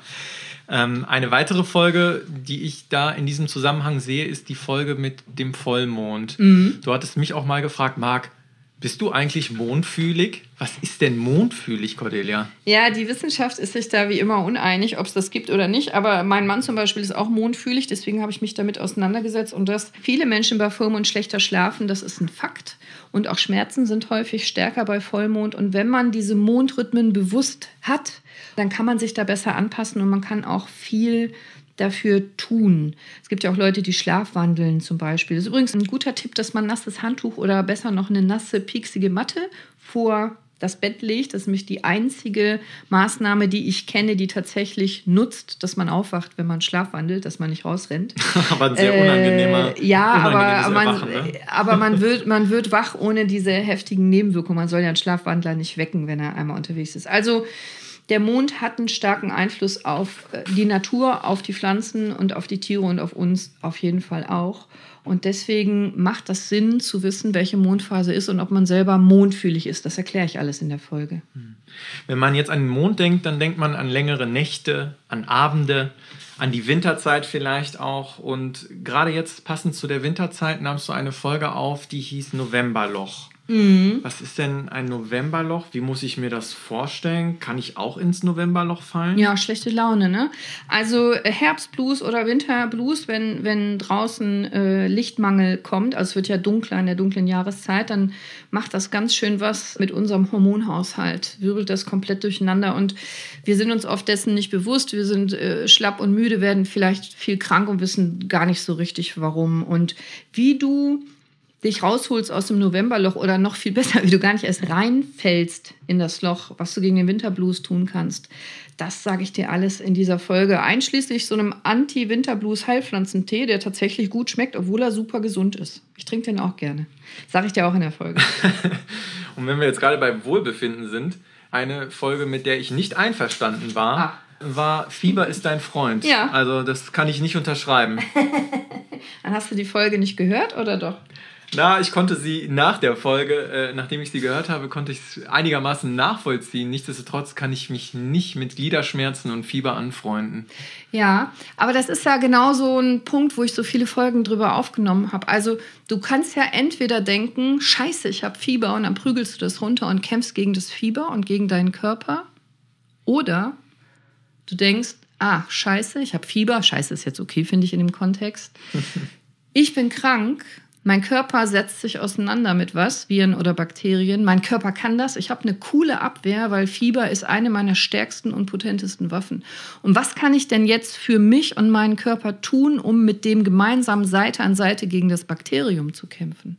Ähm, eine weitere Folge, die ich da in diesem Zusammenhang sehe, ist die Folge mit dem Vollmond. Mhm. Du hattest mich auch mal gefragt, Marc, bist du eigentlich mondfühlig? Was ist denn mondfühlig, Cordelia? Ja, die Wissenschaft ist sich da wie immer uneinig, ob es das gibt oder nicht. Aber mein Mann zum Beispiel ist auch mondfühlig, deswegen habe ich mich damit auseinandergesetzt. Und dass viele Menschen bei Vollmond schlechter schlafen, das ist ein Fakt. Und auch Schmerzen sind häufig stärker bei Vollmond. Und wenn man diese Mondrhythmen bewusst hat, dann kann man sich da besser anpassen und man kann auch viel dafür tun. Es gibt ja auch Leute, die schlafwandeln zum Beispiel. Das ist übrigens ein guter Tipp, dass man ein nasses Handtuch oder besser noch eine nasse, pieksige Matte vor das Bett legt. Das ist nämlich die einzige Maßnahme, die ich kenne, die tatsächlich nutzt, dass man aufwacht, wenn man schlafwandelt, dass man nicht rausrennt. *laughs* aber ein sehr unangenehmer. Äh, ja, aber, man, ne? *laughs* aber man, wird, man wird wach ohne diese heftigen Nebenwirkungen. Man soll ja einen Schlafwandler nicht wecken, wenn er einmal unterwegs ist. Also der Mond hat einen starken Einfluss auf äh, die Natur, auf die Pflanzen und auf die Tiere und auf uns auf jeden Fall auch. Und deswegen macht das Sinn zu wissen, welche Mondphase ist und ob man selber mondfühlig ist. Das erkläre ich alles in der Folge. Hm. Wenn man jetzt an den Mond denkt, dann denkt man an längere Nächte, an Abende, an die Winterzeit vielleicht auch. Und gerade jetzt passend zu der Winterzeit nahmst du eine Folge auf, die hieß Novemberloch. Mhm. Was ist denn ein Novemberloch? Wie muss ich mir das vorstellen? Kann ich auch ins Novemberloch fallen? Ja, schlechte Laune, ne? Also äh, Herbstblues oder Winterblues, wenn, wenn draußen äh, Lichtmangel kommt, also es wird ja dunkler in der dunklen Jahreszeit, dann macht das ganz schön was mit unserem Hormonhaushalt, wirbelt das komplett durcheinander und wir sind uns oft dessen nicht bewusst. Wir sind äh, schlapp und müde, werden vielleicht viel krank und wissen gar nicht so richtig warum. Und wie du dich rausholst aus dem Novemberloch oder noch viel besser, *laughs* wie du gar nicht erst reinfällst in das Loch, was du gegen den Winterblues tun kannst. Das sage ich dir alles in dieser Folge, einschließlich so einem Anti-Winterblues-Heilpflanzentee, der tatsächlich gut schmeckt, obwohl er super gesund ist. Ich trinke den auch gerne. Sage ich dir auch in der Folge. *laughs* Und wenn wir jetzt gerade beim Wohlbefinden sind, eine Folge, mit der ich nicht einverstanden war, ah. war Fieber ist dein Freund. Ja. Also das kann ich nicht unterschreiben. *laughs* Dann hast du die Folge nicht gehört oder doch? Na, ich konnte sie nach der Folge, äh, nachdem ich sie gehört habe, konnte ich es einigermaßen nachvollziehen. Nichtsdestotrotz kann ich mich nicht mit Gliederschmerzen und Fieber anfreunden. Ja, aber das ist ja genau so ein Punkt, wo ich so viele Folgen drüber aufgenommen habe. Also du kannst ja entweder denken, scheiße, ich habe Fieber und dann prügelst du das runter und kämpfst gegen das Fieber und gegen deinen Körper. Oder du denkst, ah, scheiße, ich habe Fieber, scheiße ist jetzt okay, finde ich in dem Kontext. *laughs* Ich bin krank mein Körper setzt sich auseinander mit was, Viren oder Bakterien. Mein Körper kann das. Ich habe eine coole Abwehr, weil Fieber ist eine meiner stärksten und potentesten Waffen. Und was kann ich denn jetzt für mich und meinen Körper tun, um mit dem gemeinsam Seite an Seite gegen das Bakterium zu kämpfen?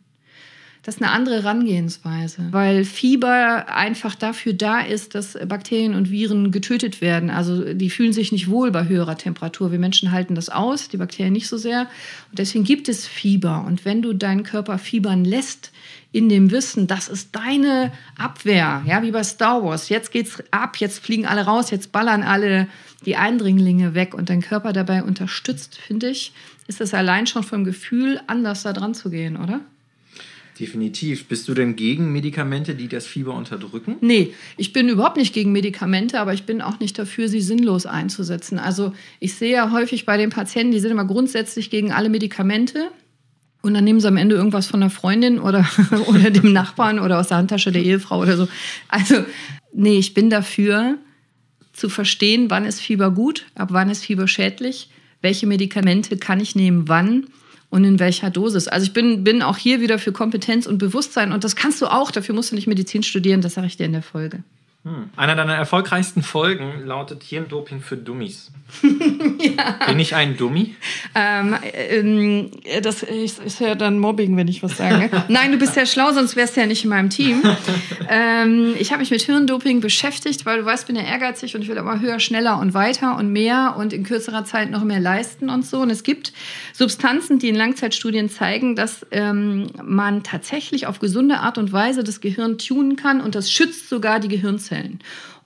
Das ist eine andere Herangehensweise, weil Fieber einfach dafür da ist, dass Bakterien und Viren getötet werden. Also die fühlen sich nicht wohl bei höherer Temperatur. Wir Menschen halten das aus, die Bakterien nicht so sehr. Und deswegen gibt es Fieber. Und wenn du deinen Körper fiebern lässt, in dem Wissen, das ist deine Abwehr, ja, wie bei Star Wars. Jetzt geht's ab, jetzt fliegen alle raus, jetzt ballern alle die Eindringlinge weg und dein Körper dabei unterstützt, finde ich, ist es allein schon vom Gefühl anders da dran zu gehen, oder? Definitiv. Bist du denn gegen Medikamente, die das Fieber unterdrücken? Nee, ich bin überhaupt nicht gegen Medikamente, aber ich bin auch nicht dafür, sie sinnlos einzusetzen. Also ich sehe ja häufig bei den Patienten, die sind immer grundsätzlich gegen alle Medikamente. Und dann nehmen sie am Ende irgendwas von der Freundin oder, *laughs* oder dem Nachbarn oder aus der Handtasche der Ehefrau oder so. Also, nee, ich bin dafür, zu verstehen, wann ist Fieber gut, ab wann ist Fieber schädlich, welche Medikamente kann ich nehmen, wann und in welcher Dosis. Also ich bin, bin auch hier wieder für Kompetenz und Bewusstsein und das kannst du auch, dafür musst du nicht Medizin studieren, das sage ich dir in der Folge. Hm. Einer deiner erfolgreichsten Folgen lautet Hirndoping für Dummies. *laughs* ja. Bin ich ein Dummy? Ähm, ähm, das ist ja dann Mobbing, wenn ich was sage. *laughs* Nein, du bist ja schlau, sonst wärst du ja nicht in meinem Team. ähm, ich habe mich mit Hirndoping beschäftigt, weil du weißt, ich bin ja ehrgeizig und ich will immer höher, schneller und weiter und mehr und in kürzerer Zeit noch mehr leisten und so. Und es gibt Substanzen, die in Langzeitstudien zeigen, dass ähm, man tatsächlich auf gesunde Art und Weise das Gehirn tunen kann und das schützt sogar die Gehirnzellen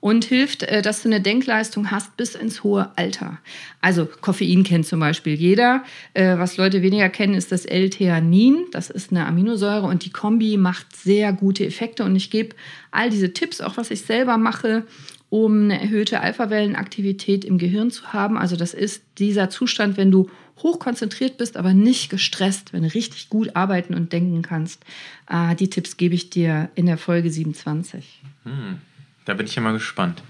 und hilft, äh, dass du eine Denkleistung hast bis ins hohe Alter. Also Koffein kennt zum Beispiel jeder. Äh, was Leute weniger kennen, ist das L-Theanin. Das ist eine Aminosäure und die Kombi macht sehr gute Effekte. Und ich gebe all diese Tipps, auch was ich selber mache, um eine erhöhte Alpha-Wellenaktivität im Gehirn zu haben. Also das ist dieser Zustand, wenn du hochkonzentriert bist, aber nicht gestresst, wenn du richtig gut arbeiten und denken kannst. Äh, die Tipps gebe ich dir in der Folge 27. Hm. Da bin ich ja mal gespannt.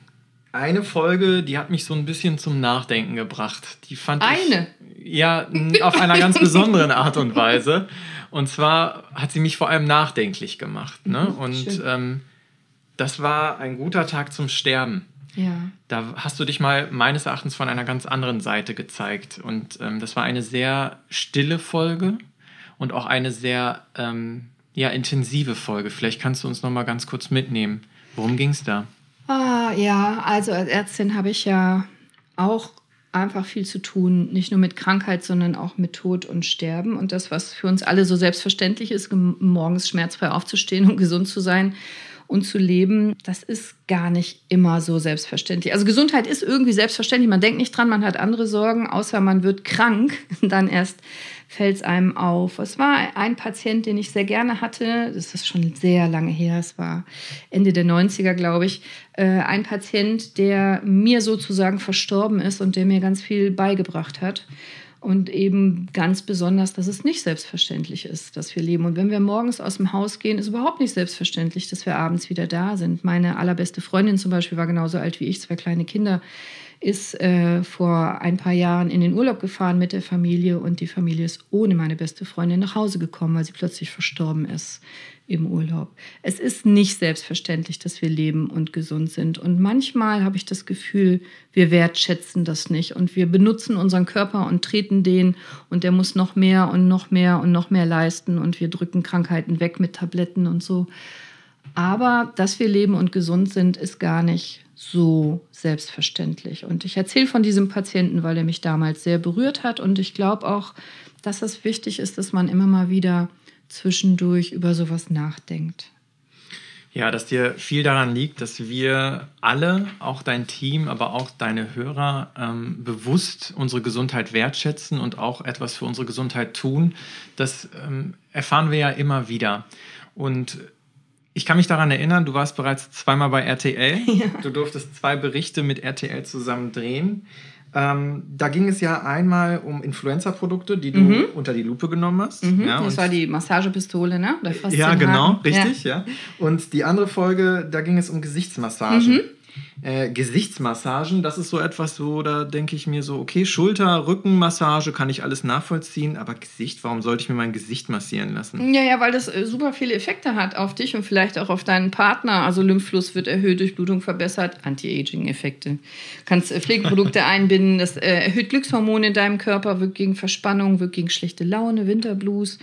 Eine Folge, die hat mich so ein bisschen zum Nachdenken gebracht. Die fand Eine? Ich, ja, auf einer ganz besonderen Art und Weise. Und zwar hat sie mich vor allem nachdenklich gemacht. Ne? Mhm, und ähm, das war ein guter Tag zum Sterben. Ja. Da hast du dich mal meines Erachtens von einer ganz anderen Seite gezeigt. Und ähm, das war eine sehr stille Folge und auch eine sehr ähm, ja, intensive Folge. Vielleicht kannst du uns noch mal ganz kurz mitnehmen. Worum ging es da? Ah, ja, also als Ärztin habe ich ja auch einfach viel zu tun, nicht nur mit Krankheit, sondern auch mit Tod und Sterben. Und das, was für uns alle so selbstverständlich ist, morgens schmerzfrei aufzustehen und gesund zu sein und zu leben, das ist gar nicht immer so selbstverständlich. Also Gesundheit ist irgendwie selbstverständlich. Man denkt nicht dran, man hat andere Sorgen, außer man wird krank. *laughs* Dann erst fällt es einem auf. Es war ein Patient, den ich sehr gerne hatte. Das ist schon sehr lange her. Es war Ende der 90er, glaube ich. Äh, ein Patient, der mir sozusagen verstorben ist und der mir ganz viel beigebracht hat. Und eben ganz besonders, dass es nicht selbstverständlich ist, dass wir leben. Und wenn wir morgens aus dem Haus gehen, ist überhaupt nicht selbstverständlich, dass wir abends wieder da sind. Meine allerbeste Freundin zum Beispiel war genauso alt wie ich, zwei kleine Kinder ist äh, vor ein paar Jahren in den Urlaub gefahren mit der Familie und die Familie ist ohne meine beste Freundin nach Hause gekommen, weil sie plötzlich verstorben ist im Urlaub. Es ist nicht selbstverständlich, dass wir leben und gesund sind. Und manchmal habe ich das Gefühl, wir wertschätzen das nicht und wir benutzen unseren Körper und treten den und der muss noch mehr und noch mehr und noch mehr leisten und wir drücken Krankheiten weg mit Tabletten und so. Aber dass wir leben und gesund sind, ist gar nicht so selbstverständlich. Und ich erzähle von diesem Patienten, weil er mich damals sehr berührt hat. Und ich glaube auch, dass es wichtig ist, dass man immer mal wieder zwischendurch über sowas nachdenkt. Ja, dass dir viel daran liegt, dass wir alle, auch dein Team, aber auch deine Hörer, ähm, bewusst unsere Gesundheit wertschätzen und auch etwas für unsere Gesundheit tun. Das ähm, erfahren wir ja immer wieder. Und ich kann mich daran erinnern, du warst bereits zweimal bei RTL. *laughs* Ja. Du durftest zwei Berichte mit RTL zusammen drehen. Ähm, da ging es ja einmal um Influencer-Produkte, die du mhm. unter die Lupe genommen hast. Mhm, ja, das war die Massagepistole, ne? ja, genau, richtig, ja. ja. Und die andere Folge, da ging es um Gesichtsmassagen. Mhm. Äh, Gesichtsmassagen, das ist so etwas, so da denke ich mir so, okay, Schulter, Rückenmassage kann ich alles nachvollziehen, aber Gesicht, warum sollte ich mir mein Gesicht massieren lassen? Ja, ja, weil das äh, super viele Effekte hat auf dich und vielleicht auch auf deinen Partner. Also Lymphfluss wird erhöht, Durchblutung verbessert, Anti-Aging-Effekte. Kannst äh, Pflegeprodukte *laughs* einbinden, das äh, erhöht Glückshormone in deinem Körper, wirkt gegen Verspannung, wirkt gegen schlechte Laune, Winterblues.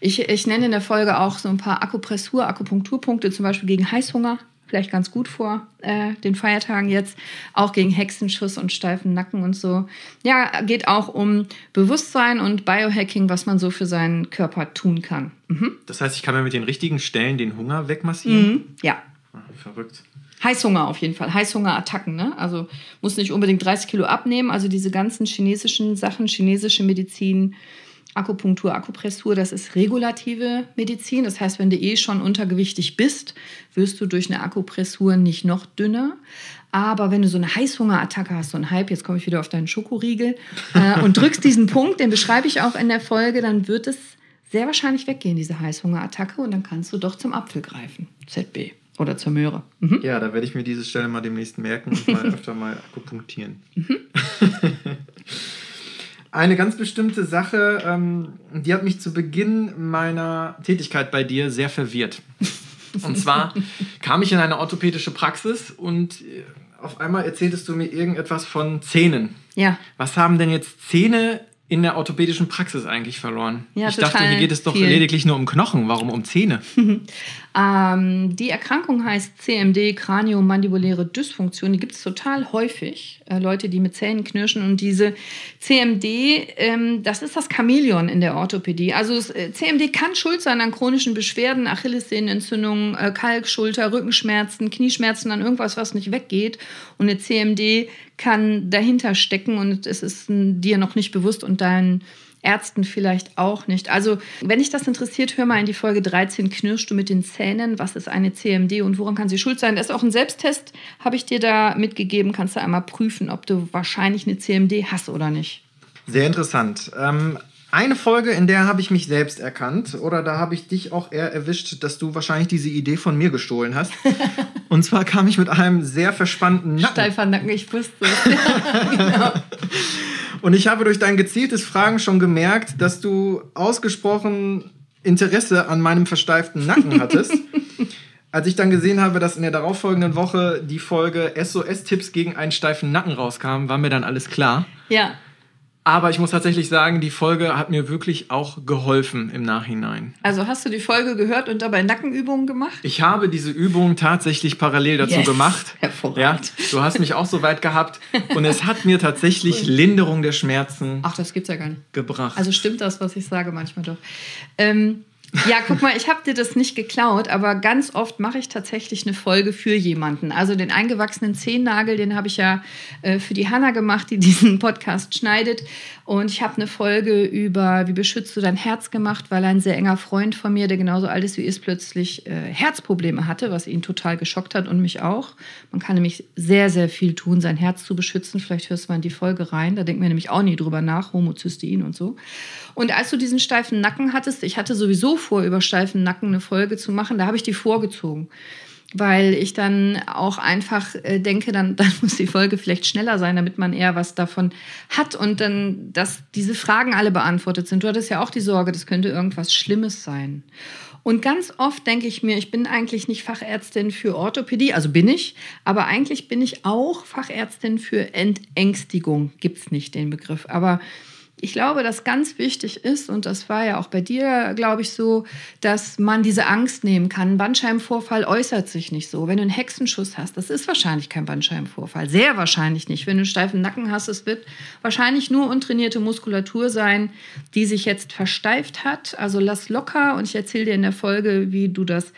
Ich, ich nenne in der Folge auch so ein paar Akupressur, Akupunkturpunkte, zum Beispiel gegen Heißhunger vielleicht ganz gut vor äh, den Feiertagen jetzt, auch gegen Hexenschuss und steifen Nacken und so. Ja, geht auch um Bewusstsein und Biohacking, was man so für seinen Körper tun kann. Mhm. Das heißt, ich kann mir mit den richtigen Stellen den Hunger wegmassieren? Mhm. Ja. Ah, verrückt. Heißhunger auf jeden Fall, Heißhungerattacken. Ne? Also muss nicht unbedingt 30 Kilo abnehmen. Also diese ganzen chinesischen Sachen, chinesische Medizin, Akupunktur, Akupressur, das ist regulative Medizin. Das heißt, wenn du eh schon untergewichtig bist, wirst du durch eine Akupressur nicht noch dünner. Aber wenn du so eine Heißhungerattacke hast, so ein Hype, jetzt komme ich wieder auf deinen Schokoriegel, äh, *laughs* und drückst diesen Punkt, den beschreibe ich auch in der Folge, dann wird es sehr wahrscheinlich weggehen, diese Heißhungerattacke, und dann kannst du doch zum Apfel greifen. ZB. Oder zur Möhre. Mhm. Ja, da werde ich mir diese Stelle mal demnächst merken und mal *laughs* öfter mal akupunktieren. Mhm. *laughs* eine ganz bestimmte Sache, ähm, die hat mich zu Beginn meiner Tätigkeit bei dir sehr verwirrt. Und zwar *laughs* kam ich in eine orthopädische Praxis und äh, auf einmal erzähltest du mir irgendetwas von Zähnen. Ja. Was haben denn jetzt Zähne in der orthopädischen Praxis eigentlich verloren? Ja, ich dachte, hier geht es doch viel. lediglich nur um Knochen. Warum um Zähne? *laughs* ähm, die Erkrankung heißt CMD, Kraniomandibuläre Dysfunktion. Die gibt es total häufig. Äh, Leute, die mit Zähnen knirschen. Und diese CMD, ähm, das ist das Chamäleon in der Orthopädie. Also das, äh, CMD kann schuld sein an chronischen Beschwerden, Achillessehnenentzündungen, äh, Kalk, Schulter, Rückenschmerzen, Knieschmerzen, an irgendwas, was nicht weggeht. Und eine CMD kann dahinter stecken und es ist dir noch nicht bewusst und deinen Ärzten vielleicht auch nicht. Also, wenn dich das interessiert, hör mal in die Folge 13, knirschst du mit den Zähnen? Was ist eine CMD und woran kann sie schuld sein? Das ist auch ein Selbsttest, habe ich dir da mitgegeben. Kannst du einmal prüfen, ob du wahrscheinlich eine CMD hast oder nicht. Sehr interessant. Ähm, eine Folge, in der habe ich mich selbst erkannt oder da habe ich dich auch eher erwischt, dass du wahrscheinlich diese Idee von mir gestohlen hast. *laughs* Und zwar kam ich mit einem sehr verspannten Nacken. Steifer Nacken, ich wusste *laughs* genau. Und ich habe durch dein gezieltes Fragen schon gemerkt, dass du ausgesprochen Interesse an meinem versteiften Nacken hattest. *laughs* Als ich dann gesehen habe, dass in der darauffolgenden Woche die Folge SOS-Tipps gegen einen steifen Nacken rauskam, war mir dann alles klar. Ja. Aber ich muss tatsächlich sagen, die Folge hat mir wirklich auch geholfen im Nachhinein. Also hast du die Folge gehört und dabei Nackenübungen gemacht? Ich habe diese Übungen tatsächlich parallel dazu yes. gemacht. *laughs* Hervorragend. Ja, du hast mich auch so weit gehabt und es hat mir tatsächlich Linderung der Schmerzen. Ach, das gibt's ja gar nicht. Gebracht. Also stimmt das, was ich sage manchmal doch. Ähm, ja, guck mal, ich habe dir das nicht geklaut, aber ganz oft mache ich tatsächlich eine Folge für jemanden. Also den eingewachsenen Zehennagel, den habe ich ja äh, für die Hanna gemacht, die diesen Podcast schneidet. Und ich habe eine Folge über, wie beschützt du dein Herz gemacht, weil ein sehr enger Freund von mir, der genauso alt ist wie ist, plötzlich äh, Herzprobleme hatte, was ihn total geschockt hat und mich auch. Man kann nämlich sehr, sehr viel tun, sein Herz zu beschützen. Vielleicht hörst du mal in die Folge rein. Da denkt man nämlich auch nie drüber nach, Homozystein und so. Und als du diesen steifen Nacken hattest, ich hatte sowieso vor, über steifen Nacken eine Folge zu machen, da habe ich die vorgezogen. Weil ich dann auch einfach äh, denke, dann, *laughs* dann muss die Folge vielleicht schneller sein, damit man eher was davon hat und dann, dass diese Fragen alle beantwortet sind. Du hattest ja auch die Sorge, das könnte irgendwas Schlimmes sein. Und ganz oft denke ich mir, ich bin eigentlich nicht Fachärztin für Orthopädie, also bin ich, aber eigentlich bin ich auch Fachärztin für Entängstigung. Gibt es nicht den Begriff. Aber ich glaube, dass ganz wichtig ist, und das war ja auch bei dir, glaube ich, so, dass man diese Angst nehmen kann. Ein Bandscheibenvorfall äußert sich nicht so. Wenn du einen Hexenschuss hast, das ist wahrscheinlich kein Bandscheibenvorfall. Sehr wahrscheinlich nicht. Wenn du einen steifen Nacken hast, es wird wahrscheinlich nur untrainierte Muskulatur sein, die sich jetzt versteift hat. Also lass locker und ich erzähle dir in der Folge, wie du das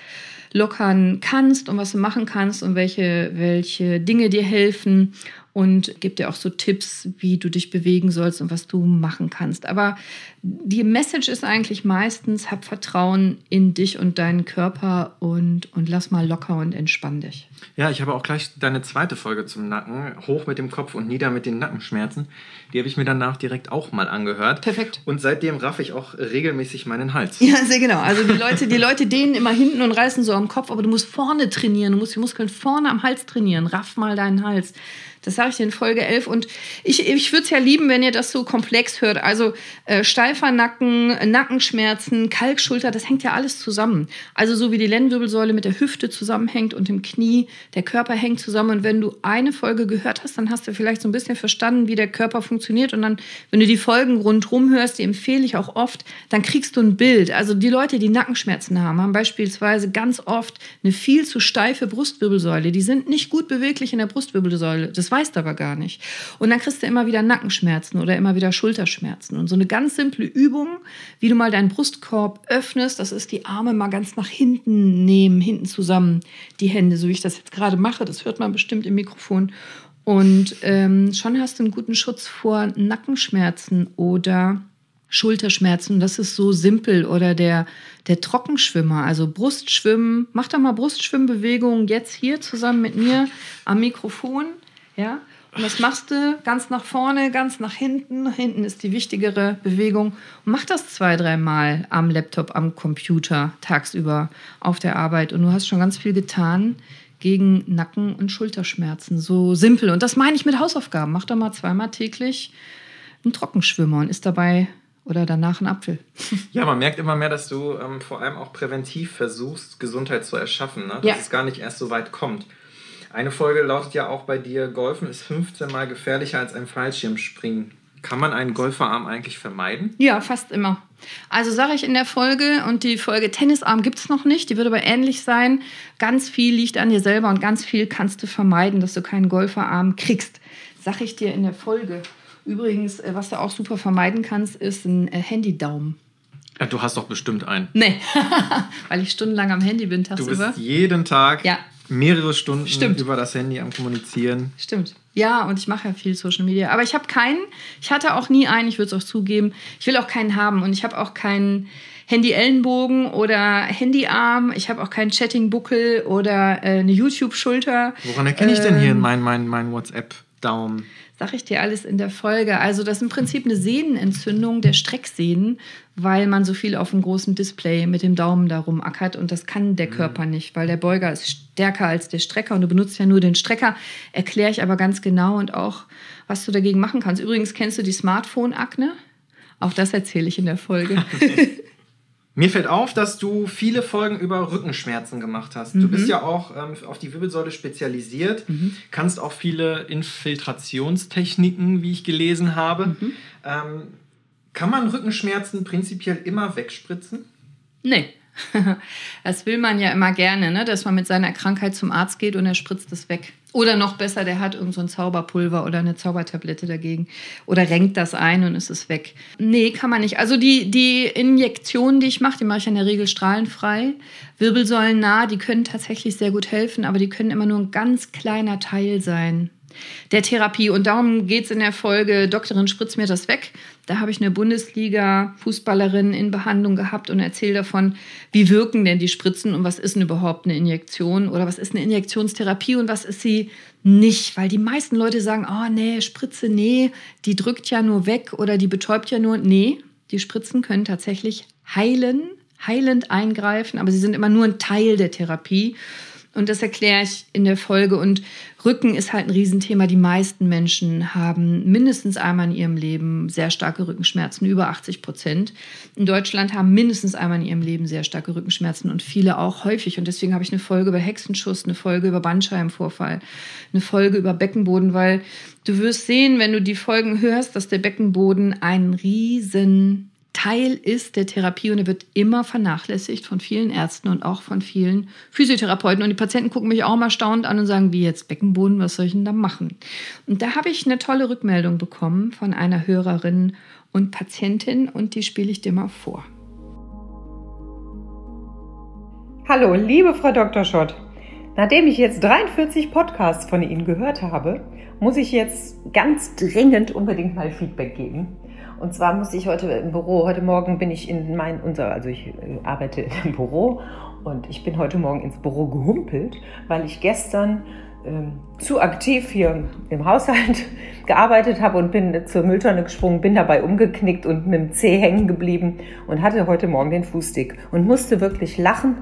lockern kannst und was du machen kannst und welche, welche Dinge dir helfen und gibt dir auch so Tipps, wie du dich bewegen sollst und was du machen kannst. Aber die Message ist eigentlich meistens, hab Vertrauen in dich und deinen Körper und, und lass mal locker und entspann dich. Ja, ich habe auch gleich deine zweite Folge zum Nacken, hoch mit dem Kopf und nieder mit den Nackenschmerzen. Die habe ich mir danach direkt auch mal angehört. Perfekt. Und seitdem raff ich auch regelmäßig meinen Hals. *laughs* Ja, sehr genau. Also die Leute, die Leute dehnen immer hinten und reißen so am Kopf, aber du musst vorne trainieren, du musst die Muskeln vorne am Hals trainieren. Raff mal deinen Hals. Das sage in Folge 11. Und ich, ich würde es ja lieben, wenn ihr das so komplex hört. Also äh, steifer Nacken, Nackenschmerzen, Kalkschulter, das hängt ja alles zusammen. Also so wie die Lendenwirbelsäule mit der Hüfte zusammenhängt und dem Knie, der Körper hängt zusammen. Und wenn du eine Folge gehört hast, dann hast du vielleicht so ein bisschen verstanden, wie der Körper funktioniert. Und dann, wenn du die Folgen rundherum hörst, die empfehle ich auch oft, dann kriegst du ein Bild. Also die Leute, die Nackenschmerzen haben, haben beispielsweise ganz oft eine viel zu steife Brustwirbelsäule. Die sind nicht gut beweglich in der Brustwirbelsäule. Das aber gar nicht. Und dann kriegst du immer wieder Nackenschmerzen oder immer wieder Schulterschmerzen. Und so eine ganz simple Übung, wie du mal deinen Brustkorb öffnest, das ist die Arme mal ganz nach hinten nehmen, hinten zusammen, die Hände, so wie ich das jetzt gerade mache. Das hört man bestimmt im Mikrofon. Und ähm, schon hast du einen guten Schutz vor Nackenschmerzen oder Schulterschmerzen. Das ist so simpel. Oder der, der Trockenschwimmer, also Brustschwimmen. Mach doch mal Brustschwimmbewegungen jetzt hier zusammen mit mir am Mikrofon. Ja? Und das machst du ganz nach vorne, ganz nach hinten. Hinten ist die wichtigere Bewegung. Und mach das zwei, dreimal am Laptop, am Computer, tagsüber auf der Arbeit. Und du hast schon ganz viel getan gegen Nacken- und Schulterschmerzen. So simpel. Und das meine ich mit Hausaufgaben. Mach doch mal zweimal täglich einen Trockenschwimmer und isst dabei oder danach einen Apfel. *laughs* Ja, man merkt immer mehr, dass du ähm, vor allem auch präventiv versuchst, Gesundheit zu erschaffen. Ne? Dass Ja. es gar nicht erst so weit kommt. Eine Folge lautet ja auch bei dir, Golfen ist 15 Mal gefährlicher als ein Fallschirmspringen. Kann man einen Golferarm eigentlich vermeiden? Ja, fast immer. Also sage ich in der Folge, und die Folge Tennisarm gibt es noch nicht, die wird aber ähnlich sein. Ganz viel liegt an dir selber und ganz viel kannst du vermeiden, dass du keinen Golferarm kriegst. Sag ich dir in der Folge. Übrigens, äh, was du auch super vermeiden kannst, ist ein äh, Handydaumen. Ja, du hast doch bestimmt einen. Nee, *laughs* weil ich stundenlang am Handy bin Du tagsüber. bist jeden Tag Ja. Mehrere Stunden Stimmt. über das Handy am Kommunizieren. Stimmt. Ja, und ich mache ja viel Social Media. Aber ich habe keinen, ich hatte auch nie einen, ich würde es auch zugeben. Ich will auch keinen haben und ich habe auch keinen Handy-Ellenbogen oder Handyarm. Ich habe auch keinen Chatting-Buckel oder äh, eine YouTube-Schulter. Woran erkenne ich denn hier Ähm, mein, mein, mein WhatsApp-Daumen? Sag ich dir alles in der Folge. Also das ist im Prinzip eine Sehnenentzündung der Strecksehnen, weil man so viel auf dem großen Display mit dem Daumen darum ackert und das kann der Körper nicht, weil der Beuger ist stärker als der Strecker und du benutzt ja nur den Strecker. Erkläre ich aber ganz genau und auch, was du dagegen machen kannst. Übrigens kennst du die Smartphone-Akne? Auch das erzähle ich in der Folge. *laughs* Mir fällt auf, dass du viele Folgen über Rückenschmerzen gemacht hast. Mhm. Du bist ja auch ähm, auf die Wirbelsäule spezialisiert, kannst auch viele Infiltrationstechniken, wie ich gelesen habe. Mhm. Ähm, kann man Rückenschmerzen prinzipiell immer wegspritzen? Nee. *laughs* Das will man ja immer gerne, ne? dass man mit seiner Krankheit zum Arzt geht und er spritzt es weg. Oder noch besser, der hat irgend so ein Zauberpulver oder eine Zaubertablette dagegen. Oder renkt das ein und es ist weg. Nee, kann man nicht. Also die, die Injektionen, die ich mache, die mache ich in der Regel strahlenfrei. Wirbelsäulennah, die können tatsächlich sehr gut helfen, aber die können immer nur ein ganz kleiner Teil sein der Therapie. Und darum geht es in der Folge Doktorin spritzt mir das weg. Da habe ich eine Bundesliga-Fußballerin in Behandlung gehabt und erzähle davon, wie wirken denn die Spritzen und was ist denn überhaupt eine Injektion oder was ist eine Injektionstherapie und was ist sie nicht. Weil die meisten Leute sagen, oh nee, Spritze, nee, die drückt ja nur weg oder die betäubt ja nur. Nee, die Spritzen können tatsächlich heilen, heilend eingreifen, aber sie sind immer nur ein Teil der Therapie. Und das erkläre ich in der Folge. Und Rücken ist halt ein Riesenthema. Die meisten Menschen haben mindestens einmal in ihrem Leben sehr starke Rückenschmerzen, über 80 Prozent. In Deutschland haben mindestens einmal in ihrem Leben sehr starke Rückenschmerzen und viele auch häufig. Und deswegen habe ich eine Folge über Hexenschuss, eine Folge über Bandscheibenvorfall, eine Folge über Beckenboden, weil du wirst sehen, wenn du die Folgen hörst, dass der Beckenboden ein riesen Teil ist der Therapie und er wird immer vernachlässigt von vielen Ärzten und auch von vielen Physiotherapeuten. Und die Patienten gucken mich auch mal staunend an und sagen, wie jetzt Beckenboden, was soll ich denn da machen? Und da habe ich eine tolle Rückmeldung bekommen von einer Hörerin und Patientin und die spiele ich dir mal vor. Hallo, liebe Frau Dr. Schott. Nachdem ich jetzt 43 Podcasts von Ihnen gehört habe, muss ich jetzt ganz dringend unbedingt mal Feedback geben. Und zwar muss ich heute im Büro, heute Morgen bin ich in mein, unser, also ich äh, arbeite im Büro und ich bin heute Morgen ins Büro gehumpelt, weil ich gestern ähm, zu aktiv hier im Haushalt *laughs* gearbeitet habe und bin zur Mülltonne gesprungen, bin dabei umgeknickt und mit dem Zeh hängen geblieben und hatte heute Morgen den Fußstick und musste wirklich lachen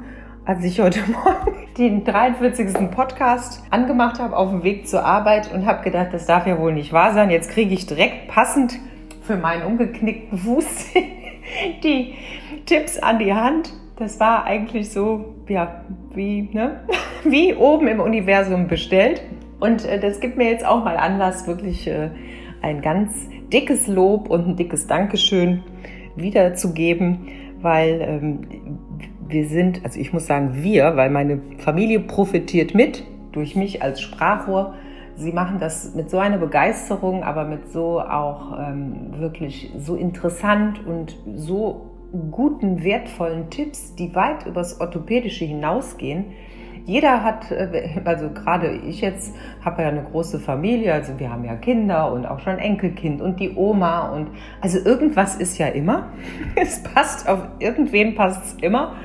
als ich heute *laughs* Morgen den 43. Podcast angemacht habe auf dem Weg zur Arbeit und habe gedacht, das darf ja wohl nicht wahr sein. Jetzt kriege ich direkt passend für meinen umgeknickten Fuß *laughs* die Tipps an die Hand. Das war eigentlich so, ja, wie, ne? *laughs* wie oben im Universum bestellt. Und äh, das gibt mir jetzt auch mal Anlass, wirklich äh, ein ganz dickes Lob und ein dickes Dankeschön wiederzugeben, weil ähm, wir sind, also ich muss sagen wir, weil meine Familie profitiert mit durch mich als Sprachrohr. Sie machen das mit so einer Begeisterung, aber mit so auch ähm, wirklich so interessant und so guten, wertvollen Tipps, die weit übers Orthopädische hinausgehen. Jeder hat, äh, also gerade ich jetzt habe ja eine große Familie, also wir haben ja Kinder und auch schon Enkelkind und die Oma und also irgendwas ist ja immer. *laughs* Es passt auf irgendwen passt es immer.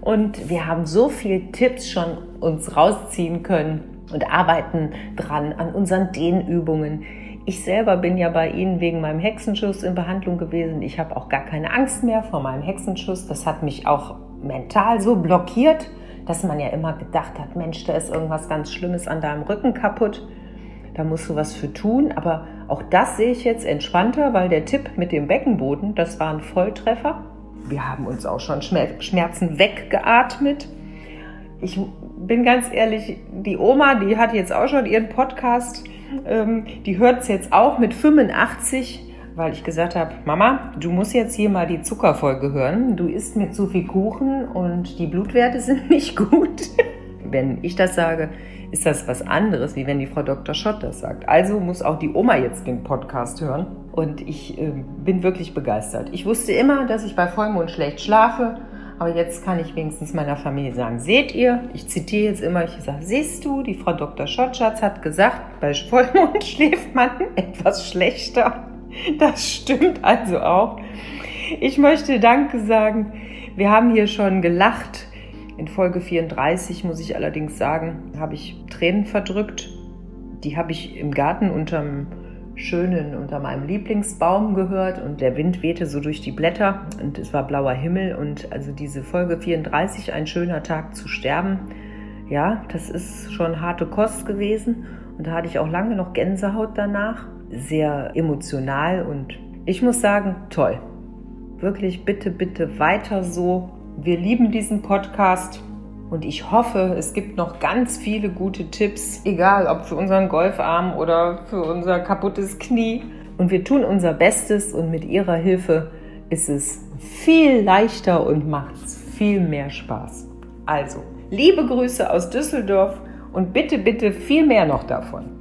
Und wir haben so viele Tipps schon uns rausziehen können und arbeiten dran an unseren Dehnübungen. Ich selber bin ja bei Ihnen wegen meinem Hexenschuss in Behandlung gewesen. Ich habe auch gar keine Angst mehr vor meinem Hexenschuss. Das hat mich auch mental so blockiert, dass man ja immer gedacht hat, Mensch, da ist irgendwas ganz Schlimmes an deinem Rücken kaputt. Da musst du was für tun. Aber auch das sehe ich jetzt entspannter, weil der Tipp mit dem Beckenboden, das war ein Volltreffer wir haben uns auch schon Schmerzen weggeatmet. Ich bin ganz ehrlich, die Oma, die hat jetzt auch schon ihren Podcast, ähm, die hört es jetzt auch mit 85, weil ich gesagt habe, Mama, du musst jetzt hier mal die Zuckerfolge hören. Du isst mir zu viel Kuchen und die Blutwerte *laughs* sind nicht gut. Wenn ich das sage, ist das was anderes, wie wenn die Frau Dr. Schott das sagt. Also muss auch die Oma jetzt den Podcast hören. Und ich äh, bin wirklich begeistert. Ich wusste immer, dass ich bei Vollmond schlecht schlafe. Aber jetzt kann ich wenigstens meiner Familie sagen, seht ihr, ich zitiere jetzt immer, ich sage, siehst du, die Frau Dr. Schottschatz hat gesagt, bei Vollmond *laughs* schläft man etwas schlechter. *laughs* Das stimmt also auch. Ich möchte Danke sagen. Wir haben hier schon gelacht. In Folge 34 muss ich allerdings sagen, habe ich Tränen verdrückt. Die habe ich im Garten unterm schönen, unter meinem Lieblingsbaum gehört und der Wind wehte so durch die Blätter und es war blauer Himmel und also diese Folge 34, ein schöner Tag zu sterben, ja, das ist schon harte Kost gewesen und da hatte ich auch lange noch Gänsehaut danach, sehr emotional und ich muss sagen, toll. Wirklich bitte, bitte weiter so wir lieben diesen Podcast und ich hoffe, es gibt noch ganz viele gute Tipps, egal ob für unseren Golfarm oder für unser kaputtes Knie. Und wir tun unser Bestes und mit Ihrer Hilfe ist es viel leichter und macht viel mehr Spaß. Also, liebe Grüße aus Düsseldorf und bitte, bitte viel mehr noch davon.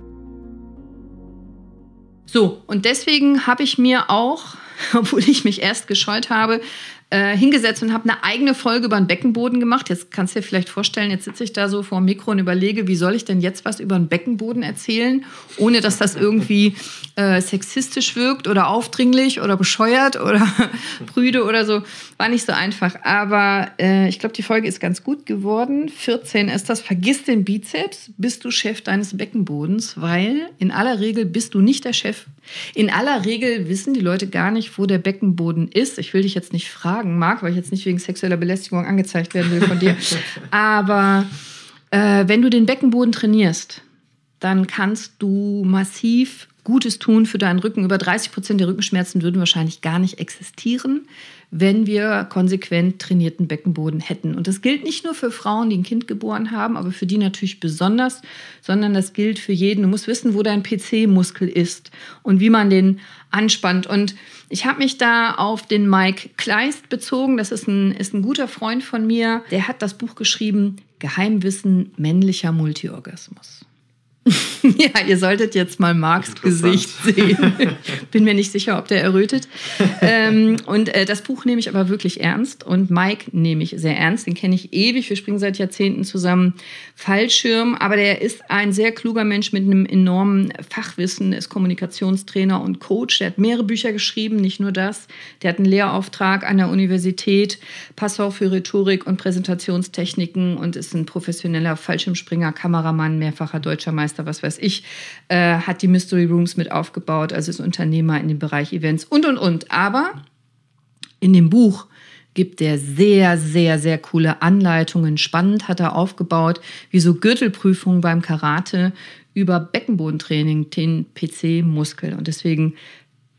So, und deswegen habe ich mir auch, *laughs* obwohl ich mich erst gescheut habe, äh, hingesetzt und habe eine eigene Folge über den Beckenboden gemacht. Jetzt kannst du dir vielleicht vorstellen, jetzt sitze ich da so vor dem Mikro und überlege, wie soll ich denn jetzt was über den Beckenboden erzählen, ohne dass das irgendwie äh, sexistisch wirkt oder aufdringlich oder bescheuert oder *laughs* prüde oder so. War nicht so einfach. Aber äh, ich glaube, die Folge ist ganz gut geworden. 14 ist das. Vergiss den Bizeps, bist du Chef deines Beckenbodens, weil in aller Regel bist du nicht der Chef. In aller Regel wissen die Leute gar nicht, wo der Beckenboden ist. Ich will dich jetzt nicht fragen mag, weil ich jetzt nicht wegen sexueller Belästigung angezeigt werden will von dir. *laughs* Aber äh, wenn du den Beckenboden trainierst, dann kannst du massiv Gutes tun für deinen Rücken. Über 30 Prozent der Rückenschmerzen würden wahrscheinlich gar nicht existieren, wenn wir konsequent trainierten Beckenboden hätten. Und das gilt nicht nur für Frauen, die ein Kind geboren haben, aber für die natürlich besonders, sondern das gilt für jeden. Du musst wissen, wo dein PC-Muskel ist und wie man den anspannt. Und ich habe mich da auf den Mike Kleist bezogen. Das ist ein, ist ein guter Freund von mir. Der hat das Buch geschrieben, Geheimwissen männlicher Multiorgasmus. *laughs* ja, ihr solltet jetzt mal Marks Gesicht sehen. *laughs* Bin mir nicht sicher, ob der errötet. ähm, und äh, das Buch nehme ich aber wirklich ernst und Mike nehme ich sehr ernst. Den kenne ich ewig. Wir springen seit Jahrzehnten zusammen Fallschirm. Aber der ist ein sehr kluger Mensch mit einem enormen Fachwissen, ist Kommunikationstrainer und Coach. Der hat mehrere Bücher geschrieben, nicht nur das. Der hat einen Lehrauftrag an der Universität, Passau für Rhetorik und Präsentationstechniken und ist ein professioneller Fallschirmspringer, Kameramann, mehrfacher deutscher Meister Meister, was weiß ich, äh, hat die Mystery Rooms mit aufgebaut, also ist Unternehmer in dem Bereich Events und, und, und. Aber in dem Buch gibt er sehr, sehr, sehr coole Anleitungen. Spannend hat er aufgebaut, wie so Gürtelprüfungen beim Karate über Beckenbodentraining, den PC-Muskel. Und deswegen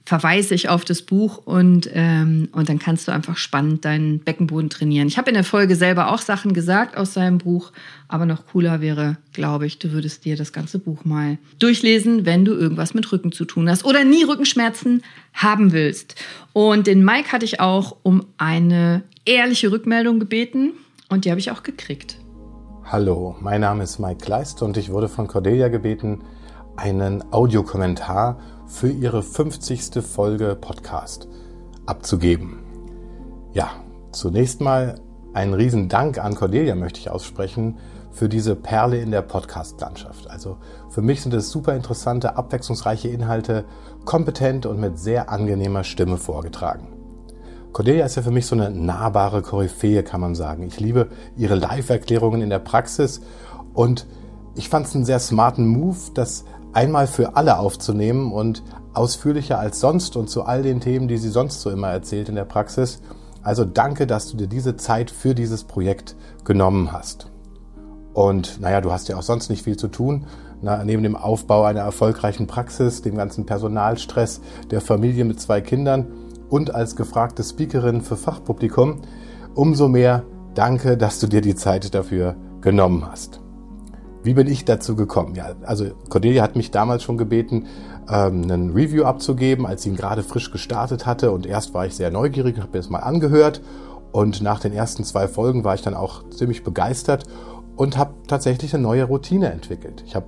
verweise ich auf das Buch und, ähm, und dann kannst du einfach spannend deinen Beckenboden trainieren. Ich habe in der Folge selber auch Sachen gesagt aus seinem Buch, aber noch cooler wäre, glaube ich, du würdest dir das ganze Buch mal durchlesen, wenn du irgendwas mit Rücken zu tun hast oder nie Rückenschmerzen haben willst. Und den Mike hatte ich auch um eine ehrliche Rückmeldung gebeten und die habe ich auch gekriegt. Hallo, mein Name ist Mike Kleist und ich wurde von Cordelia gebeten, einen Audiokommentar für ihre 50. Folge Podcast abzugeben. Ja, zunächst mal einen riesen Dank an Cordelia möchte ich aussprechen für diese Perle in der Podcast-Landschaft. Also für mich sind es super interessante, abwechslungsreiche Inhalte, kompetent und mit sehr angenehmer Stimme vorgetragen. Cordelia ist ja für mich so eine nahbare Koryphäe, kann man sagen. Ich liebe ihre Live-Erklärungen in der Praxis und ich fand es einen sehr smarten Move, dass einmal für alle aufzunehmen und ausführlicher als sonst und zu all den Themen, die sie sonst so immer erzählt in der Praxis. Also danke, dass du dir diese Zeit für dieses Projekt genommen hast. Und naja, du hast ja auch sonst nicht viel zu tun. Na, neben dem Aufbau einer erfolgreichen Praxis, dem ganzen Personalstress, der Familie mit zwei Kindern und als gefragte Speakerin für Fachpublikum, umso mehr danke, dass du dir die Zeit dafür genommen hast. Wie bin ich dazu gekommen? Ja, also Cordelia hat mich damals schon gebeten, ähm, einen Review abzugeben, als sie ihn gerade frisch gestartet hatte. Und erst war ich sehr neugierig und habe mir das mal angehört. Und nach den ersten zwei Folgen war ich dann auch ziemlich begeistert und habe tatsächlich eine neue Routine entwickelt. Ich habe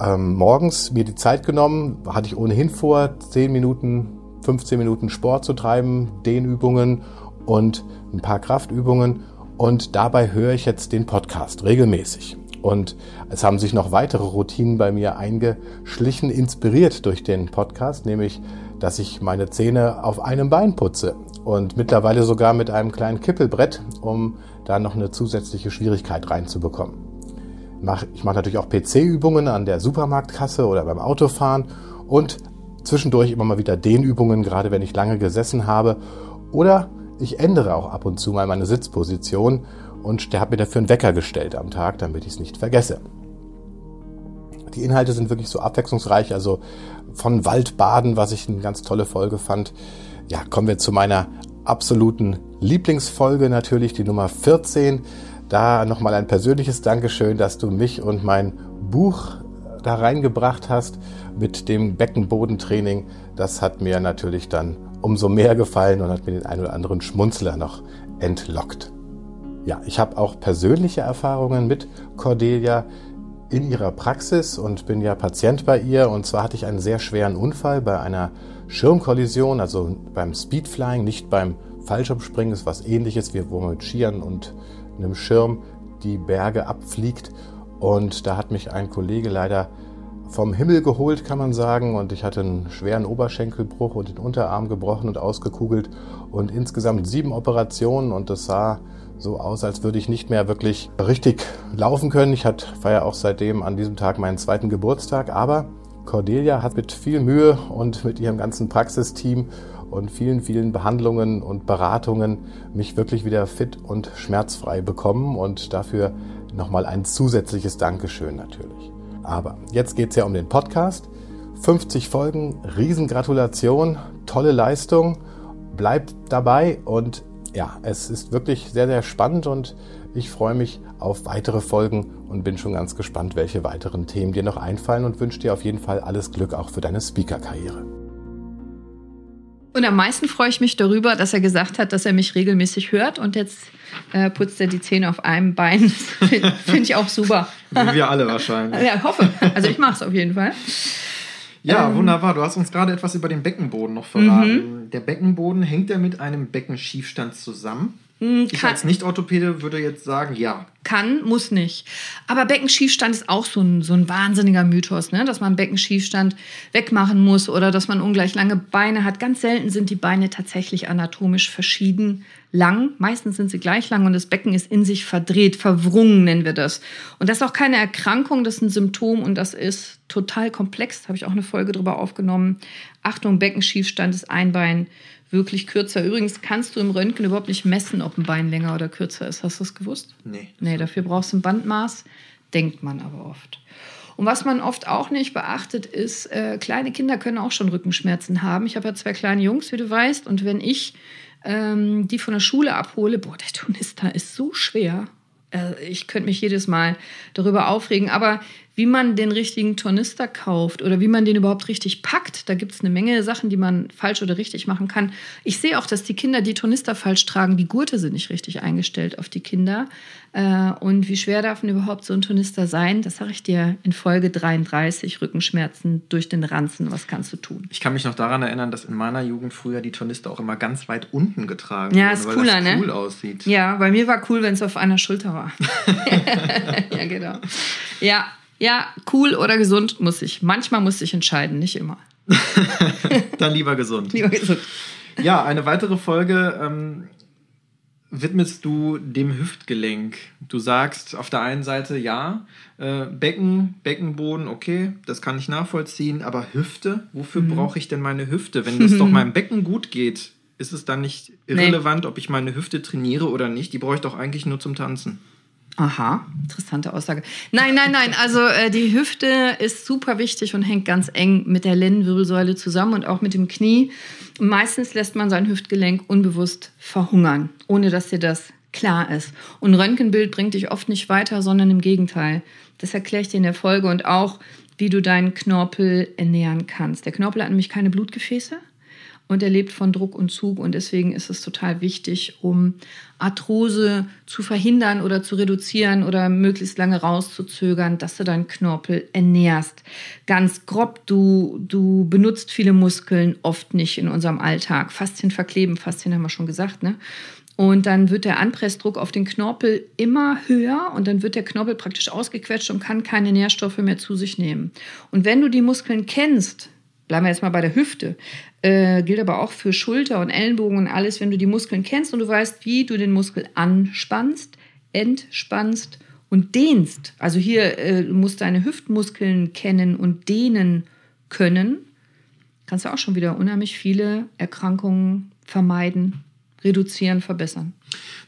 ähm, morgens mir die Zeit genommen, hatte ich ohnehin vor, 10 Minuten, 15 Minuten Sport zu treiben, Dehnübungen und ein paar Kraftübungen. Und dabei höre ich jetzt den Podcast regelmäßig. Und es haben sich noch weitere Routinen bei mir eingeschlichen, inspiriert durch den Podcast, nämlich, dass ich meine Zähne auf einem Bein putze und mittlerweile sogar mit einem kleinen Kippelbrett, um da noch eine zusätzliche Schwierigkeit reinzubekommen. Ich mache natürlich auch PC-Übungen an der Supermarktkasse oder beim Autofahren und zwischendurch immer mal wieder Dehnübungen, gerade wenn ich lange gesessen habe. Oder ich ändere auch ab und zu mal meine Sitzposition und der hat mir dafür einen Wecker gestellt am Tag, damit ich es nicht vergesse. Die Inhalte sind wirklich so abwechslungsreich, also von Waldbaden, was ich eine ganz tolle Folge fand. Ja, kommen wir zu meiner absoluten Lieblingsfolge natürlich, die Nummer 14. Da nochmal ein persönliches Dankeschön, dass du mich und mein Buch da reingebracht hast mit dem Beckenbodentraining. Das hat mir natürlich dann umso mehr gefallen und hat mir den einen oder anderen Schmunzler noch entlockt. Ja, ich habe auch persönliche Erfahrungen mit Cordelia in ihrer Praxis und bin ja Patient bei ihr. Und zwar hatte ich einen sehr schweren Unfall bei einer Schirmkollision, also beim Speedflying, nicht beim Fallschirmspringen, ist was ähnliches, wie wo man mit Skiern und einem Schirm die Berge abfliegt. Und da hat mich ein Kollege leider vom Himmel geholt, kann man sagen. Und ich hatte einen schweren Oberschenkelbruch und den Unterarm gebrochen und ausgekugelt. Und insgesamt sieben Operationen und das sah so aus, als würde ich nicht mehr wirklich richtig laufen können. Ich hatte, ja auch seitdem an diesem Tag meinen zweiten Geburtstag, aber Cordelia hat mit viel Mühe und mit ihrem ganzen Praxisteam und vielen, vielen Behandlungen und Beratungen mich wirklich wieder fit und schmerzfrei bekommen und dafür nochmal ein zusätzliches Dankeschön natürlich. Aber jetzt geht es ja um den Podcast. 50 Folgen, Riesengratulation, tolle Leistung. Bleibt dabei und ja, es ist wirklich sehr, sehr spannend und ich freue mich auf weitere Folgen und bin schon ganz gespannt, welche weiteren Themen dir noch einfallen und wünsche dir auf jeden Fall alles Glück auch für deine Speaker-Karriere. Und am meisten freue ich mich darüber, dass er gesagt hat, dass er mich regelmäßig hört und jetzt äh, putzt er die Zähne auf einem Bein. *laughs* Finde ich auch super. Wie wir alle wahrscheinlich. Ja, hoffe. Also ich mache es auf jeden Fall. Ja, ähm, wunderbar. Du hast uns gerade etwas über den Beckenboden noch verraten. Mhm. Der Beckenboden hängt ja mit einem Beckenschiefstand zusammen. Hm, ich als Nicht-Orthopäde würde jetzt sagen, ja. Kann, muss nicht. Aber Beckenschiefstand ist auch so ein, so ein wahnsinniger Mythos, ne? dass man Beckenschiefstand wegmachen muss oder dass man ungleich lange Beine hat. Ganz selten sind die Beine tatsächlich anatomisch verschieden lang. Meistens sind sie gleich lang und das Becken ist in sich verdreht, verwrungen nennen wir das. Und das ist auch keine Erkrankung, das ist ein Symptom und das ist total komplex. Da habe ich auch eine Folge drüber aufgenommen. Achtung, Beckenschiefstand ist ein Bein wirklich kürzer. Übrigens kannst du im Röntgen überhaupt nicht messen, ob ein Bein länger oder kürzer ist. Hast du das gewusst? Nee. Nee, dafür brauchst du ein Bandmaß, denkt man aber oft. Und was man oft auch nicht beachtet, ist, äh, kleine Kinder können auch schon Rückenschmerzen haben. Ich habe ja zwei kleine Jungs, wie du weißt, und wenn ich ähm, die von der Schule abhole, boah, der Tonister ist so schwer. Äh, ich könnte mich jedes Mal darüber aufregen. Aber wie man den richtigen Tornister kauft oder wie man den überhaupt richtig packt. Da gibt es eine Menge Sachen, die man falsch oder richtig machen kann. Ich sehe auch, dass die Kinder die Tornister falsch tragen. Die Gurte sind nicht richtig eingestellt auf die Kinder. Äh, und wie schwer darf denn überhaupt so ein Tornister sein? Das sage ich dir in Folge 33, Rückenschmerzen durch den Ranzen. Was kannst du tun? Ich kann mich noch daran erinnern, dass in meiner Jugend früher die Tornister auch immer ganz weit unten getragen ja, wurden, ist weil cooler, das cool ne? aussieht. Ja, bei mir war cool, wenn es auf einer Schulter war. *laughs* *laughs* ja, genau. Ja, ja, cool oder gesund muss ich. Manchmal muss ich entscheiden, nicht immer. *laughs* Dann lieber gesund. Lieber gesund. Ja, eine weitere Folge ähm, widmest du dem Hüftgelenk. Du sagst auf der einen Seite ja, äh, Becken, Beckenboden, okay, das kann ich nachvollziehen, aber Hüfte, wofür mhm. brauche ich denn meine Hüfte? Wenn es doch *laughs* meinem Becken gut geht, ist es dann nicht irrelevant, nee. ob ich meine Hüfte trainiere oder nicht? Die brauche ich doch eigentlich nur zum Tanzen. Aha, interessante Aussage. Nein, nein, nein. Also äh, die Hüfte ist super wichtig und hängt ganz eng mit der Lendenwirbelsäule zusammen und auch mit dem Knie. Meistens lässt man sein Hüftgelenk unbewusst verhungern, ohne dass dir das klar ist. Und Röntgenbild bringt dich oft nicht weiter, sondern im Gegenteil. Das erkläre ich dir in der Folge und auch, wie du deinen Knorpel ernähren kannst. Der Knorpel hat nämlich keine Blutgefäße und er lebt von Druck und Zug und deswegen ist es total wichtig, um Arthrose zu verhindern oder zu reduzieren oder möglichst lange rauszuzögern, dass du deinen Knorpel ernährst. Ganz grob, du, du benutzt viele Muskeln oft nicht in unserem Alltag. Faszien verkleben, Faszien haben wir schon gesagt, ne? Und dann wird der Anpressdruck auf den Knorpel immer höher und dann wird der Knorpel praktisch ausgequetscht und kann keine Nährstoffe mehr zu sich nehmen. Und wenn du die Muskeln kennst, bleiben wir jetzt mal bei der Hüfte, äh, gilt aber auch für Schulter und Ellenbogen und alles, wenn du die Muskeln kennst und du weißt, wie du den Muskel anspannst, entspannst und dehnst. Also hier äh, du musst deine Hüftmuskeln kennen und dehnen können, kannst du auch schon wieder unheimlich viele Erkrankungen vermeiden, reduzieren, verbessern.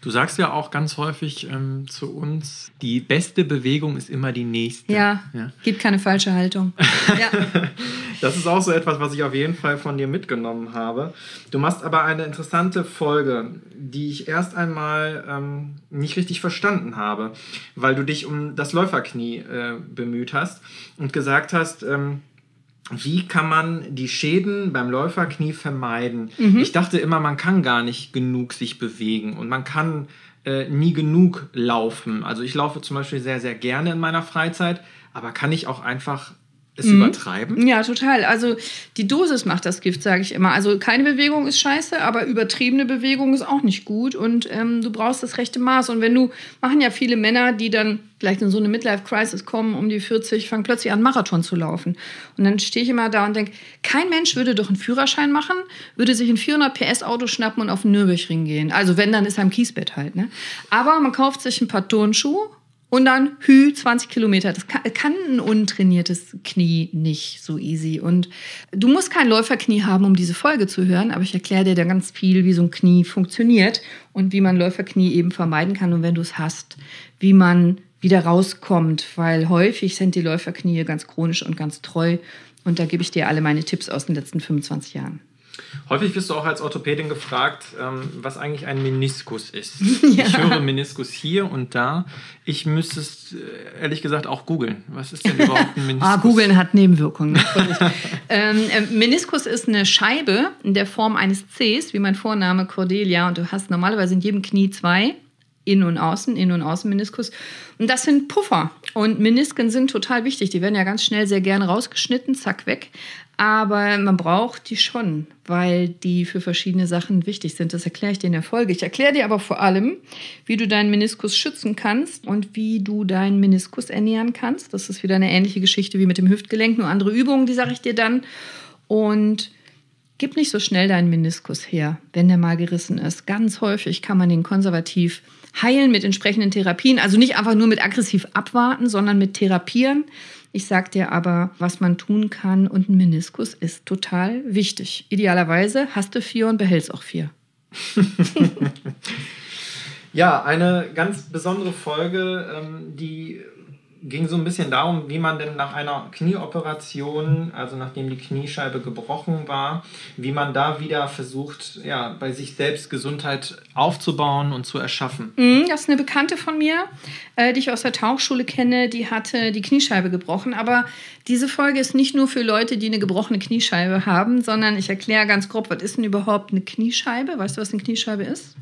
Du sagst ja auch ganz häufig ähm, zu uns, die beste Bewegung ist immer die nächste. Ja, ja. gibt keine falsche Haltung. *laughs* ja. Das ist auch so etwas, was ich auf jeden Fall von dir mitgenommen habe. Du machst aber eine interessante Folge, die ich erst einmal ähm, nicht richtig verstanden habe, weil du dich um das Läuferknie äh, bemüht hast und gesagt hast, ähm, wie kann man die Schäden beim Läuferknie vermeiden? Mhm. Ich dachte immer, man kann gar nicht genug sich bewegen und man kann äh, nie genug laufen. Also ich laufe zum Beispiel sehr, sehr gerne in meiner Freizeit, aber kann ich auch einfach es mhm. übertreiben? Ja, total. Also die Dosis macht das Gift, sage ich immer. Also keine Bewegung ist scheiße, aber übertriebene Bewegung ist auch nicht gut und ähm, du brauchst das rechte Maß. Und wenn du, machen ja viele Männer, die dann vielleicht in so eine Midlife-Crisis kommen, um die 40, fangen plötzlich an, Marathon zu laufen. Und dann stehe ich immer da und denke, kein Mensch würde doch einen Führerschein machen, würde sich ein 400 PS-Auto schnappen und auf den Nürburgring gehen. Also wenn, dann ist er im Kiesbett halt. Ne? Aber man kauft sich ein paar Turnschuhe und dann Hü 20 Kilometer. Das kann, ein untrainiertes Knie nicht so easy. Und du musst kein Läuferknie haben, um diese Folge zu hören, aber ich erkläre dir da ganz viel, wie so ein Knie funktioniert und wie man Läuferknie eben vermeiden kann. Und wenn du es hast, wie man wieder rauskommt, weil häufig sind die Läuferknie ganz chronisch und ganz treu. Und da gebe ich dir alle meine Tipps aus den letzten 25 Jahren. Häufig wirst du auch als Orthopädin gefragt, ähm, was eigentlich ein Meniskus ist. *laughs* Ja. Ich höre Meniskus hier und da. Ich müsste es äh, ehrlich gesagt auch googeln. Was ist denn überhaupt ein *laughs* Meniskus? ah, googeln hat Nebenwirkungen. *laughs* ähm, äh, Meniskus ist eine Scheibe in der Form eines Cs, wie mein Vorname Cordelia. Und du hast normalerweise in jedem Knie zwei. Innen- und Außen, Innen- und Außenmeniskus. Und das sind Puffer. Und Menisken sind total wichtig. Die werden ja ganz schnell sehr gerne rausgeschnitten, zack, weg. Aber man braucht die schon, weil die für verschiedene Sachen wichtig sind. Das erkläre ich dir in der Folge. Ich erkläre dir aber vor allem, wie du deinen Meniskus schützen kannst und wie du deinen Meniskus ernähren kannst. Das ist wieder eine ähnliche Geschichte wie mit dem Hüftgelenk, nur andere Übungen, die sage ich dir dann. Und gib nicht so schnell deinen Meniskus her, wenn der mal gerissen ist. Ganz häufig kann man den konservativ heilen mit entsprechenden Therapien. Also nicht einfach nur mit aggressiv abwarten, sondern mit therapieren. Ich sage dir aber, was man tun kann und ein Meniskus ist total wichtig. Idealerweise hast du vier und behältst auch vier. *laughs* ja, eine ganz besondere Folge, ähm, die ging so ein bisschen darum, wie man denn nach einer Knieoperation, also nachdem die Kniescheibe gebrochen war, wie man da wieder versucht, ja, bei sich selbst Gesundheit aufzubauen und zu erschaffen. Mhm, das ist eine Bekannte von mir, äh, die ich aus der Tauchschule kenne, die hatte die Kniescheibe gebrochen. Aber diese Folge ist nicht nur für Leute, die eine gebrochene Kniescheibe haben, sondern ich erkläre ganz grob, was ist denn überhaupt eine Kniescheibe? Weißt du, was eine Kniescheibe ist?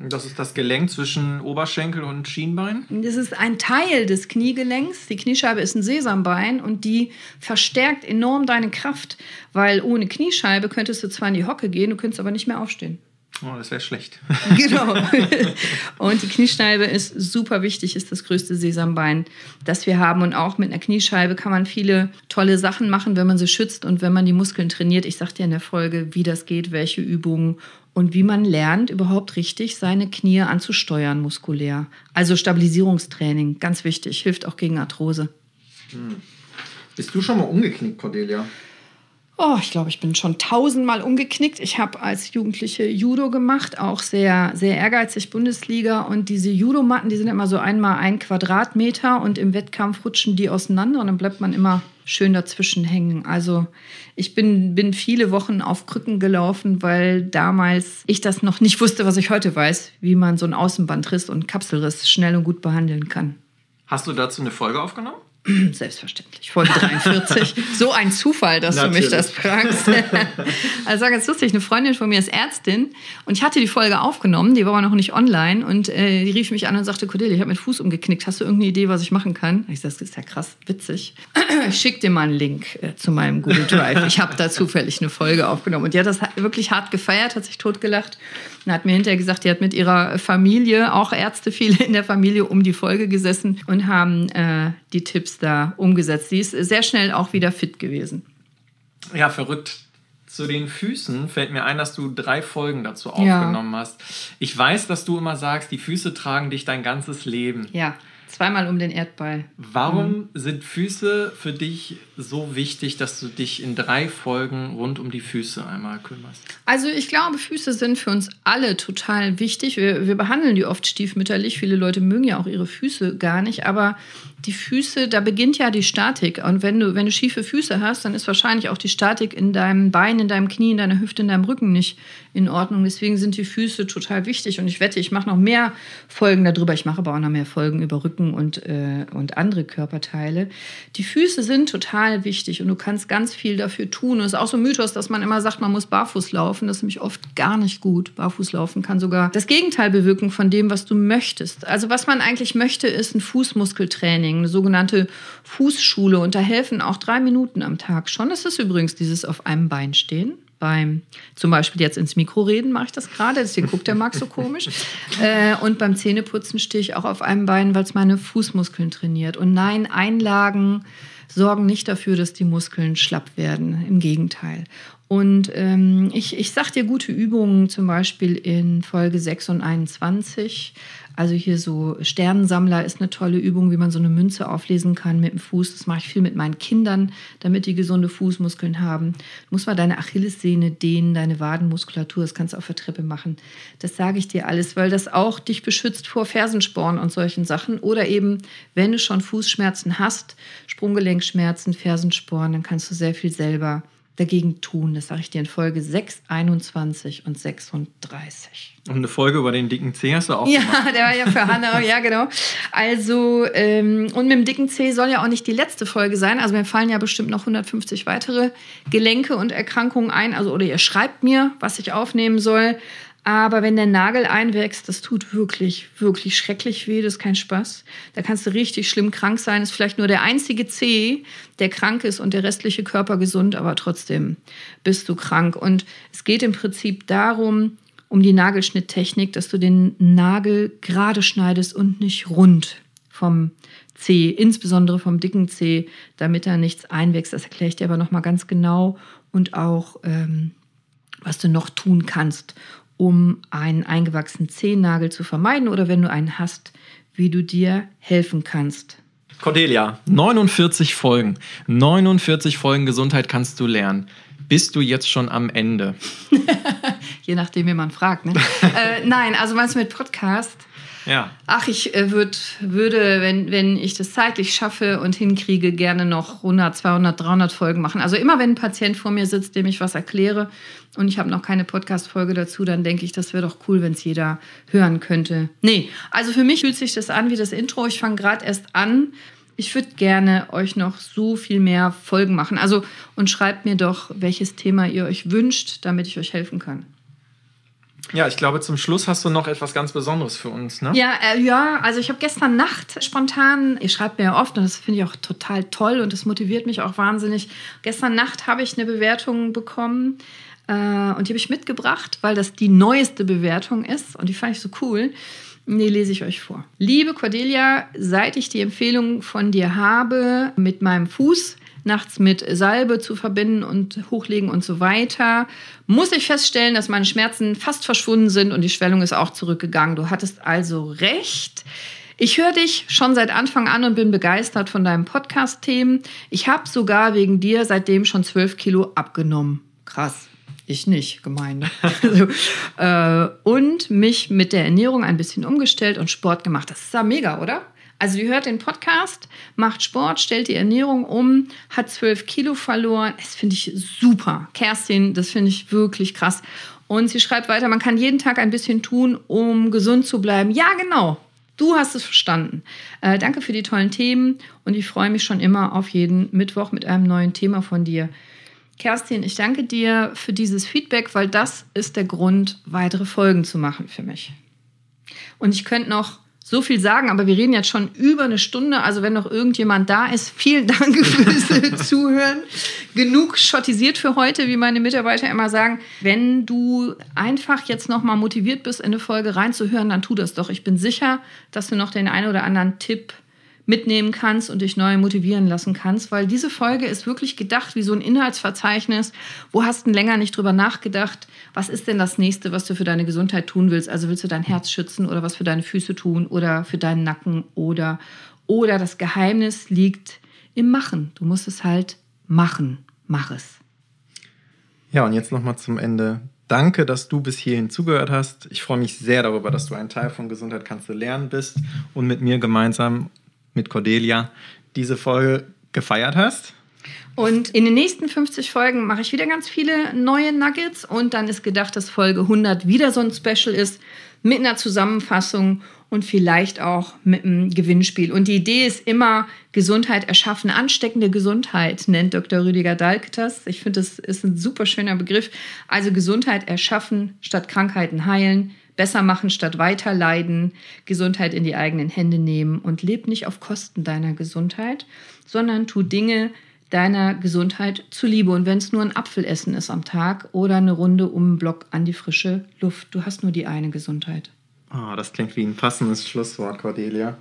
Das ist das Gelenk zwischen Oberschenkel und Schienbein? Das ist ein Teil des Kniegelenks. Die Kniescheibe ist ein Sesambein und die verstärkt enorm deine Kraft, weil ohne Kniescheibe könntest du zwar in die Hocke gehen, du könntest aber nicht mehr aufstehen. Oh, das wäre schlecht. *laughs* *laughs* genau. Und die Kniescheibe ist super wichtig, ist das größte Sesambein, das wir haben. Und auch mit einer Kniescheibe kann man viele tolle Sachen machen, wenn man sie schützt und wenn man die Muskeln trainiert. Ich sagte ja in der Folge, wie das geht, welche Übungen und wie man lernt, überhaupt richtig seine Knie anzusteuern muskulär. Also Stabilisierungstraining, ganz wichtig, hilft auch gegen Arthrose. Hm. Bist du schon mal umgeknickt, Cordelia? Oh, ich glaube, ich bin schon tausendmal umgeknickt. Ich habe als Jugendliche Judo gemacht, auch sehr, sehr ehrgeizig Bundesliga. Und diese Judomatten, die sind immer so einmal ein Quadratmeter und im Wettkampf rutschen die auseinander und dann bleibt man immer schön dazwischen hängen. Also ich bin, bin viele Wochen auf Krücken gelaufen, weil damals ich das noch nicht wusste, was ich heute weiß, wie man so einen Außenbandriss und Kapselriss schnell und gut behandeln kann. Hast du dazu eine Folge aufgenommen? *clears throat* Selbstverständlich. Folge 43. *laughs* so ein Zufall, dass Natürlich. du mich das fragst. *laughs* also ganz lustig, eine Freundin von mir ist Ärztin und ich hatte die Folge aufgenommen, die war aber noch nicht online und äh, die rief mich an und sagte, Cordelia, ich habe meinen Fuß umgeknickt. Hast du irgendeine Idee, was ich machen kann? Ich sage, das ist ja krass, witzig. *clears throat* ich schicke dir mal einen Link äh, zu meinem Google Drive. Ich habe da zufällig eine Folge aufgenommen und die hat das wirklich hart gefeiert, hat sich totgelacht und hat mir hinterher gesagt, die hat mit ihrer Familie, auch Ärzte viele in der Familie, um die Folge gesessen und haben äh, die Tipps da umgesetzt. Sie ist sehr schnell auch wieder fit gewesen. Ja, verrückt. Zu den Füßen fällt mir ein, dass du drei Folgen dazu aufgenommen ja. hast. Ich weiß, dass du immer sagst, die Füße tragen dich dein ganzes Leben. Ja. Zweimal um den Erdball. Warum mhm. sind Füße für dich so wichtig, dass du dich in drei Folgen rund um die Füße einmal kümmerst? Also ich glaube, Füße sind für uns alle total wichtig. Wir, wir behandeln die oft stiefmütterlich. Viele Leute mögen ja auch ihre Füße gar nicht, aber die Füße, da beginnt ja die Statik. Und wenn du, wenn du schiefe Füße hast, dann ist wahrscheinlich auch die Statik in deinem Bein, in deinem Knie, in deiner Hüfte, in deinem Rücken nicht in Ordnung. Deswegen sind die Füße total wichtig. Und ich wette, ich mache noch mehr Folgen darüber. Ich mache aber auch noch mehr Folgen über Rücken und, äh, und andere Körperteile. Die Füße sind total wichtig und du kannst ganz viel dafür tun. Und es ist auch so ein Mythos, dass man immer sagt, man muss barfuß laufen. Das ist nämlich oft gar nicht gut. Barfuß laufen kann sogar das Gegenteil bewirken von dem, was du möchtest. Also was man eigentlich möchte, ist ein Fußmuskeltraining. Training, eine sogenannte Fußschule. Und da helfen auch drei Minuten am Tag schon. Das ist übrigens dieses auf einem Bein stehen. Beim zum Beispiel jetzt ins Mikro reden mache ich das gerade, deswegen guckt der Max so komisch. *laughs* Äh, und beim Zähneputzen stehe ich auch auf einem Bein, weil es meine Fußmuskeln trainiert. Und nein, Einlagen sorgen nicht dafür, dass die Muskeln schlapp werden. Im Gegenteil. Und ähm, ich, ich sage dir gute Übungen, zum Beispiel in Folge 6 und 21. Also hier so Sternensammler ist eine tolle Übung, wie man so eine Münze auflesen kann mit dem Fuß. Das mache ich viel mit meinen Kindern, damit die gesunde Fußmuskeln haben. Du musst mal deine Achillessehne dehnen, deine Wadenmuskulatur, das kannst du auf der Treppe machen. Das sage ich dir alles, weil das auch dich beschützt vor Fersensporn und solchen Sachen. Oder eben, wenn du schon Fußschmerzen hast, Sprunggelenkschmerzen, Fersensporn, dann kannst du sehr viel selber dagegen tun? Das sage ich dir in Folge 6, 21 und 36. Und eine Folge über den dicken C hast du auch Ja, gemacht. der war ja für Hanna, ja genau. Also, ähm, und mit dem dicken C soll ja auch nicht die letzte Folge sein. Also mir fallen ja bestimmt noch 150 weitere Gelenke und Erkrankungen ein. Also, oder ihr schreibt mir, was ich aufnehmen soll. Aber wenn der Nagel einwächst, das tut wirklich, wirklich schrecklich weh, das ist kein Spaß. Da kannst du richtig schlimm krank sein. Ist vielleicht nur der einzige C, der krank ist und der restliche Körper gesund, aber trotzdem bist du krank. Und es geht im Prinzip darum, um die Nagelschnitttechnik, dass du den Nagel gerade schneidest und nicht rund vom C, insbesondere vom dicken C, damit da nichts einwächst. Das erkläre ich dir aber nochmal ganz genau und auch, ähm, was du noch tun kannst, um einen eingewachsenen Zehennagel zu vermeiden oder wenn du einen hast, wie du dir helfen kannst. Cordelia, 49 Folgen. 49 Folgen Gesundheit kannst du lernen. Bist du jetzt schon am Ende? *laughs* Je nachdem, wie man fragt. Ne? *laughs* äh, nein, also meinst du mit Podcast? Ja. Ach, ich äh, würd, würde, wenn, wenn ich das zeitlich schaffe und hinkriege, gerne noch 100, 200, 300 Folgen machen. Also immer, wenn ein Patient vor mir sitzt, dem ich was erkläre und ich habe noch keine Podcast-Folge dazu, dann denke ich, das wäre doch cool, wenn es jeder hören könnte. Nee, also für mich fühlt sich das an wie das Intro. Ich fange gerade erst an. Ich würde gerne euch noch so viel mehr Folgen machen. Also und schreibt mir doch, welches Thema ihr euch wünscht, damit ich euch helfen kann. Ja, ich glaube, zum Schluss hast du noch etwas ganz Besonderes für uns, ne? Ja, äh, ja, also ich habe gestern Nacht spontan, ihr schreibt mir ja oft und das finde ich auch total toll und das motiviert mich auch wahnsinnig. Gestern Nacht habe ich eine Bewertung bekommen äh, und die habe ich mitgebracht, weil das die neueste Bewertung ist und die fand ich so cool. Die lese ich euch vor. Liebe Cordelia, seit ich die Empfehlung von dir habe, mit meinem Fuß nachts mit Salbe zu verbinden und hochlegen und so weiter, muss ich feststellen, dass meine Schmerzen fast verschwunden sind und die Schwellung ist auch zurückgegangen. Du hattest also recht. Ich höre dich schon seit Anfang an und bin begeistert von deinem Podcast-Themen. Ich habe sogar wegen dir seitdem schon 12 Kilo abgenommen. Krass. Ich nicht, gemein. Ne? *laughs* also, äh, und mich mit der Ernährung ein bisschen umgestellt und Sport gemacht. Das ist ja mega, oder? Also, ihr hört den Podcast, macht Sport, stellt die Ernährung um, hat 12 Kilo verloren. Das finde ich super. Kerstin, das finde ich wirklich krass. Und sie schreibt weiter, man kann jeden Tag ein bisschen tun, um gesund zu bleiben. Ja, genau. Du hast es verstanden. Äh, danke für die tollen Themen und ich freue mich schon immer auf jeden Mittwoch mit einem neuen Thema von dir. Kerstin, ich danke dir für dieses Feedback, weil das ist der Grund, weitere Folgen zu machen für mich. Und ich könnte noch so viel sagen, aber wir reden jetzt schon über eine Stunde. Also wenn noch irgendjemand da ist, vielen Dank *laughs* fürs Zuhören. Genug schottisiert für heute, wie meine Mitarbeiter immer sagen. Wenn du einfach jetzt noch mal motiviert bist, in eine Folge reinzuhören, dann tu das doch. Ich bin sicher, dass du noch den einen oder anderen Tipp mitnehmen kannst und dich neu motivieren lassen kannst, weil diese Folge ist wirklich gedacht wie so ein Inhaltsverzeichnis. Wo hast du länger nicht drüber nachgedacht? Was ist denn das nächste, was du für deine Gesundheit tun willst? Also willst du dein Herz schützen oder was für deine Füße tun oder für deinen Nacken oder oder das Geheimnis liegt im Machen. Du musst es halt machen. Mach es. Ja, und jetzt nochmal zum Ende. Danke, dass du bis hierhin zugehört hast. Ich freue mich sehr darüber, dass du ein Teil von Gesundheit kannst du lernen bist und mit mir gemeinsam mit Cordelia diese Folge gefeiert hast. Und in den nächsten 50 Folgen mache ich wieder ganz viele neue Nuggets und dann ist gedacht, dass Folge 100 wieder so ein Special ist mit einer Zusammenfassung und vielleicht auch mit einem Gewinnspiel. Und die Idee ist immer Gesundheit erschaffen, ansteckende Gesundheit, nennt Dr. Rüdiger Dahlke das. Ich finde, das ist ein super schöner Begriff. Also Gesundheit erschaffen statt Krankheiten heilen, besser machen statt weiter leiden, Gesundheit in die eigenen Hände nehmen und leb nicht auf Kosten deiner Gesundheit, sondern tu Dinge deiner Gesundheit zuliebe. Und wenn es nur ein Apfelessen ist am Tag oder eine Runde um den Block an die frische Luft, du hast nur die eine Gesundheit. Oh, das klingt wie ein passendes Schlusswort, Cordelia.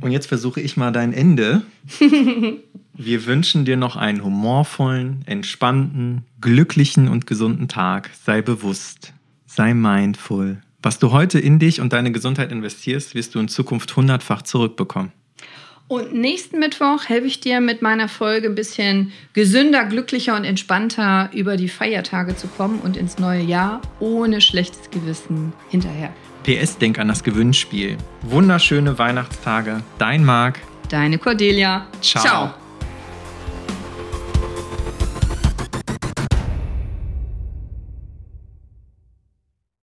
Und jetzt versuche ich mal dein Ende. *laughs* Wir wünschen dir noch einen humorvollen, entspannten, glücklichen und gesunden Tag. Sei bewusst, sei mindful. Was du heute in dich und deine Gesundheit investierst, wirst du in Zukunft hundertfach zurückbekommen. Und nächsten Mittwoch helfe ich dir mit meiner Folge ein bisschen gesünder, glücklicher und entspannter über die Feiertage zu kommen und ins neue Jahr ohne schlechtes Gewissen hinterher. PS, denk an das Gewinnspiel. Wunderschöne Weihnachtstage. Dein Marc. Deine Cordelia. Ciao. Ciao.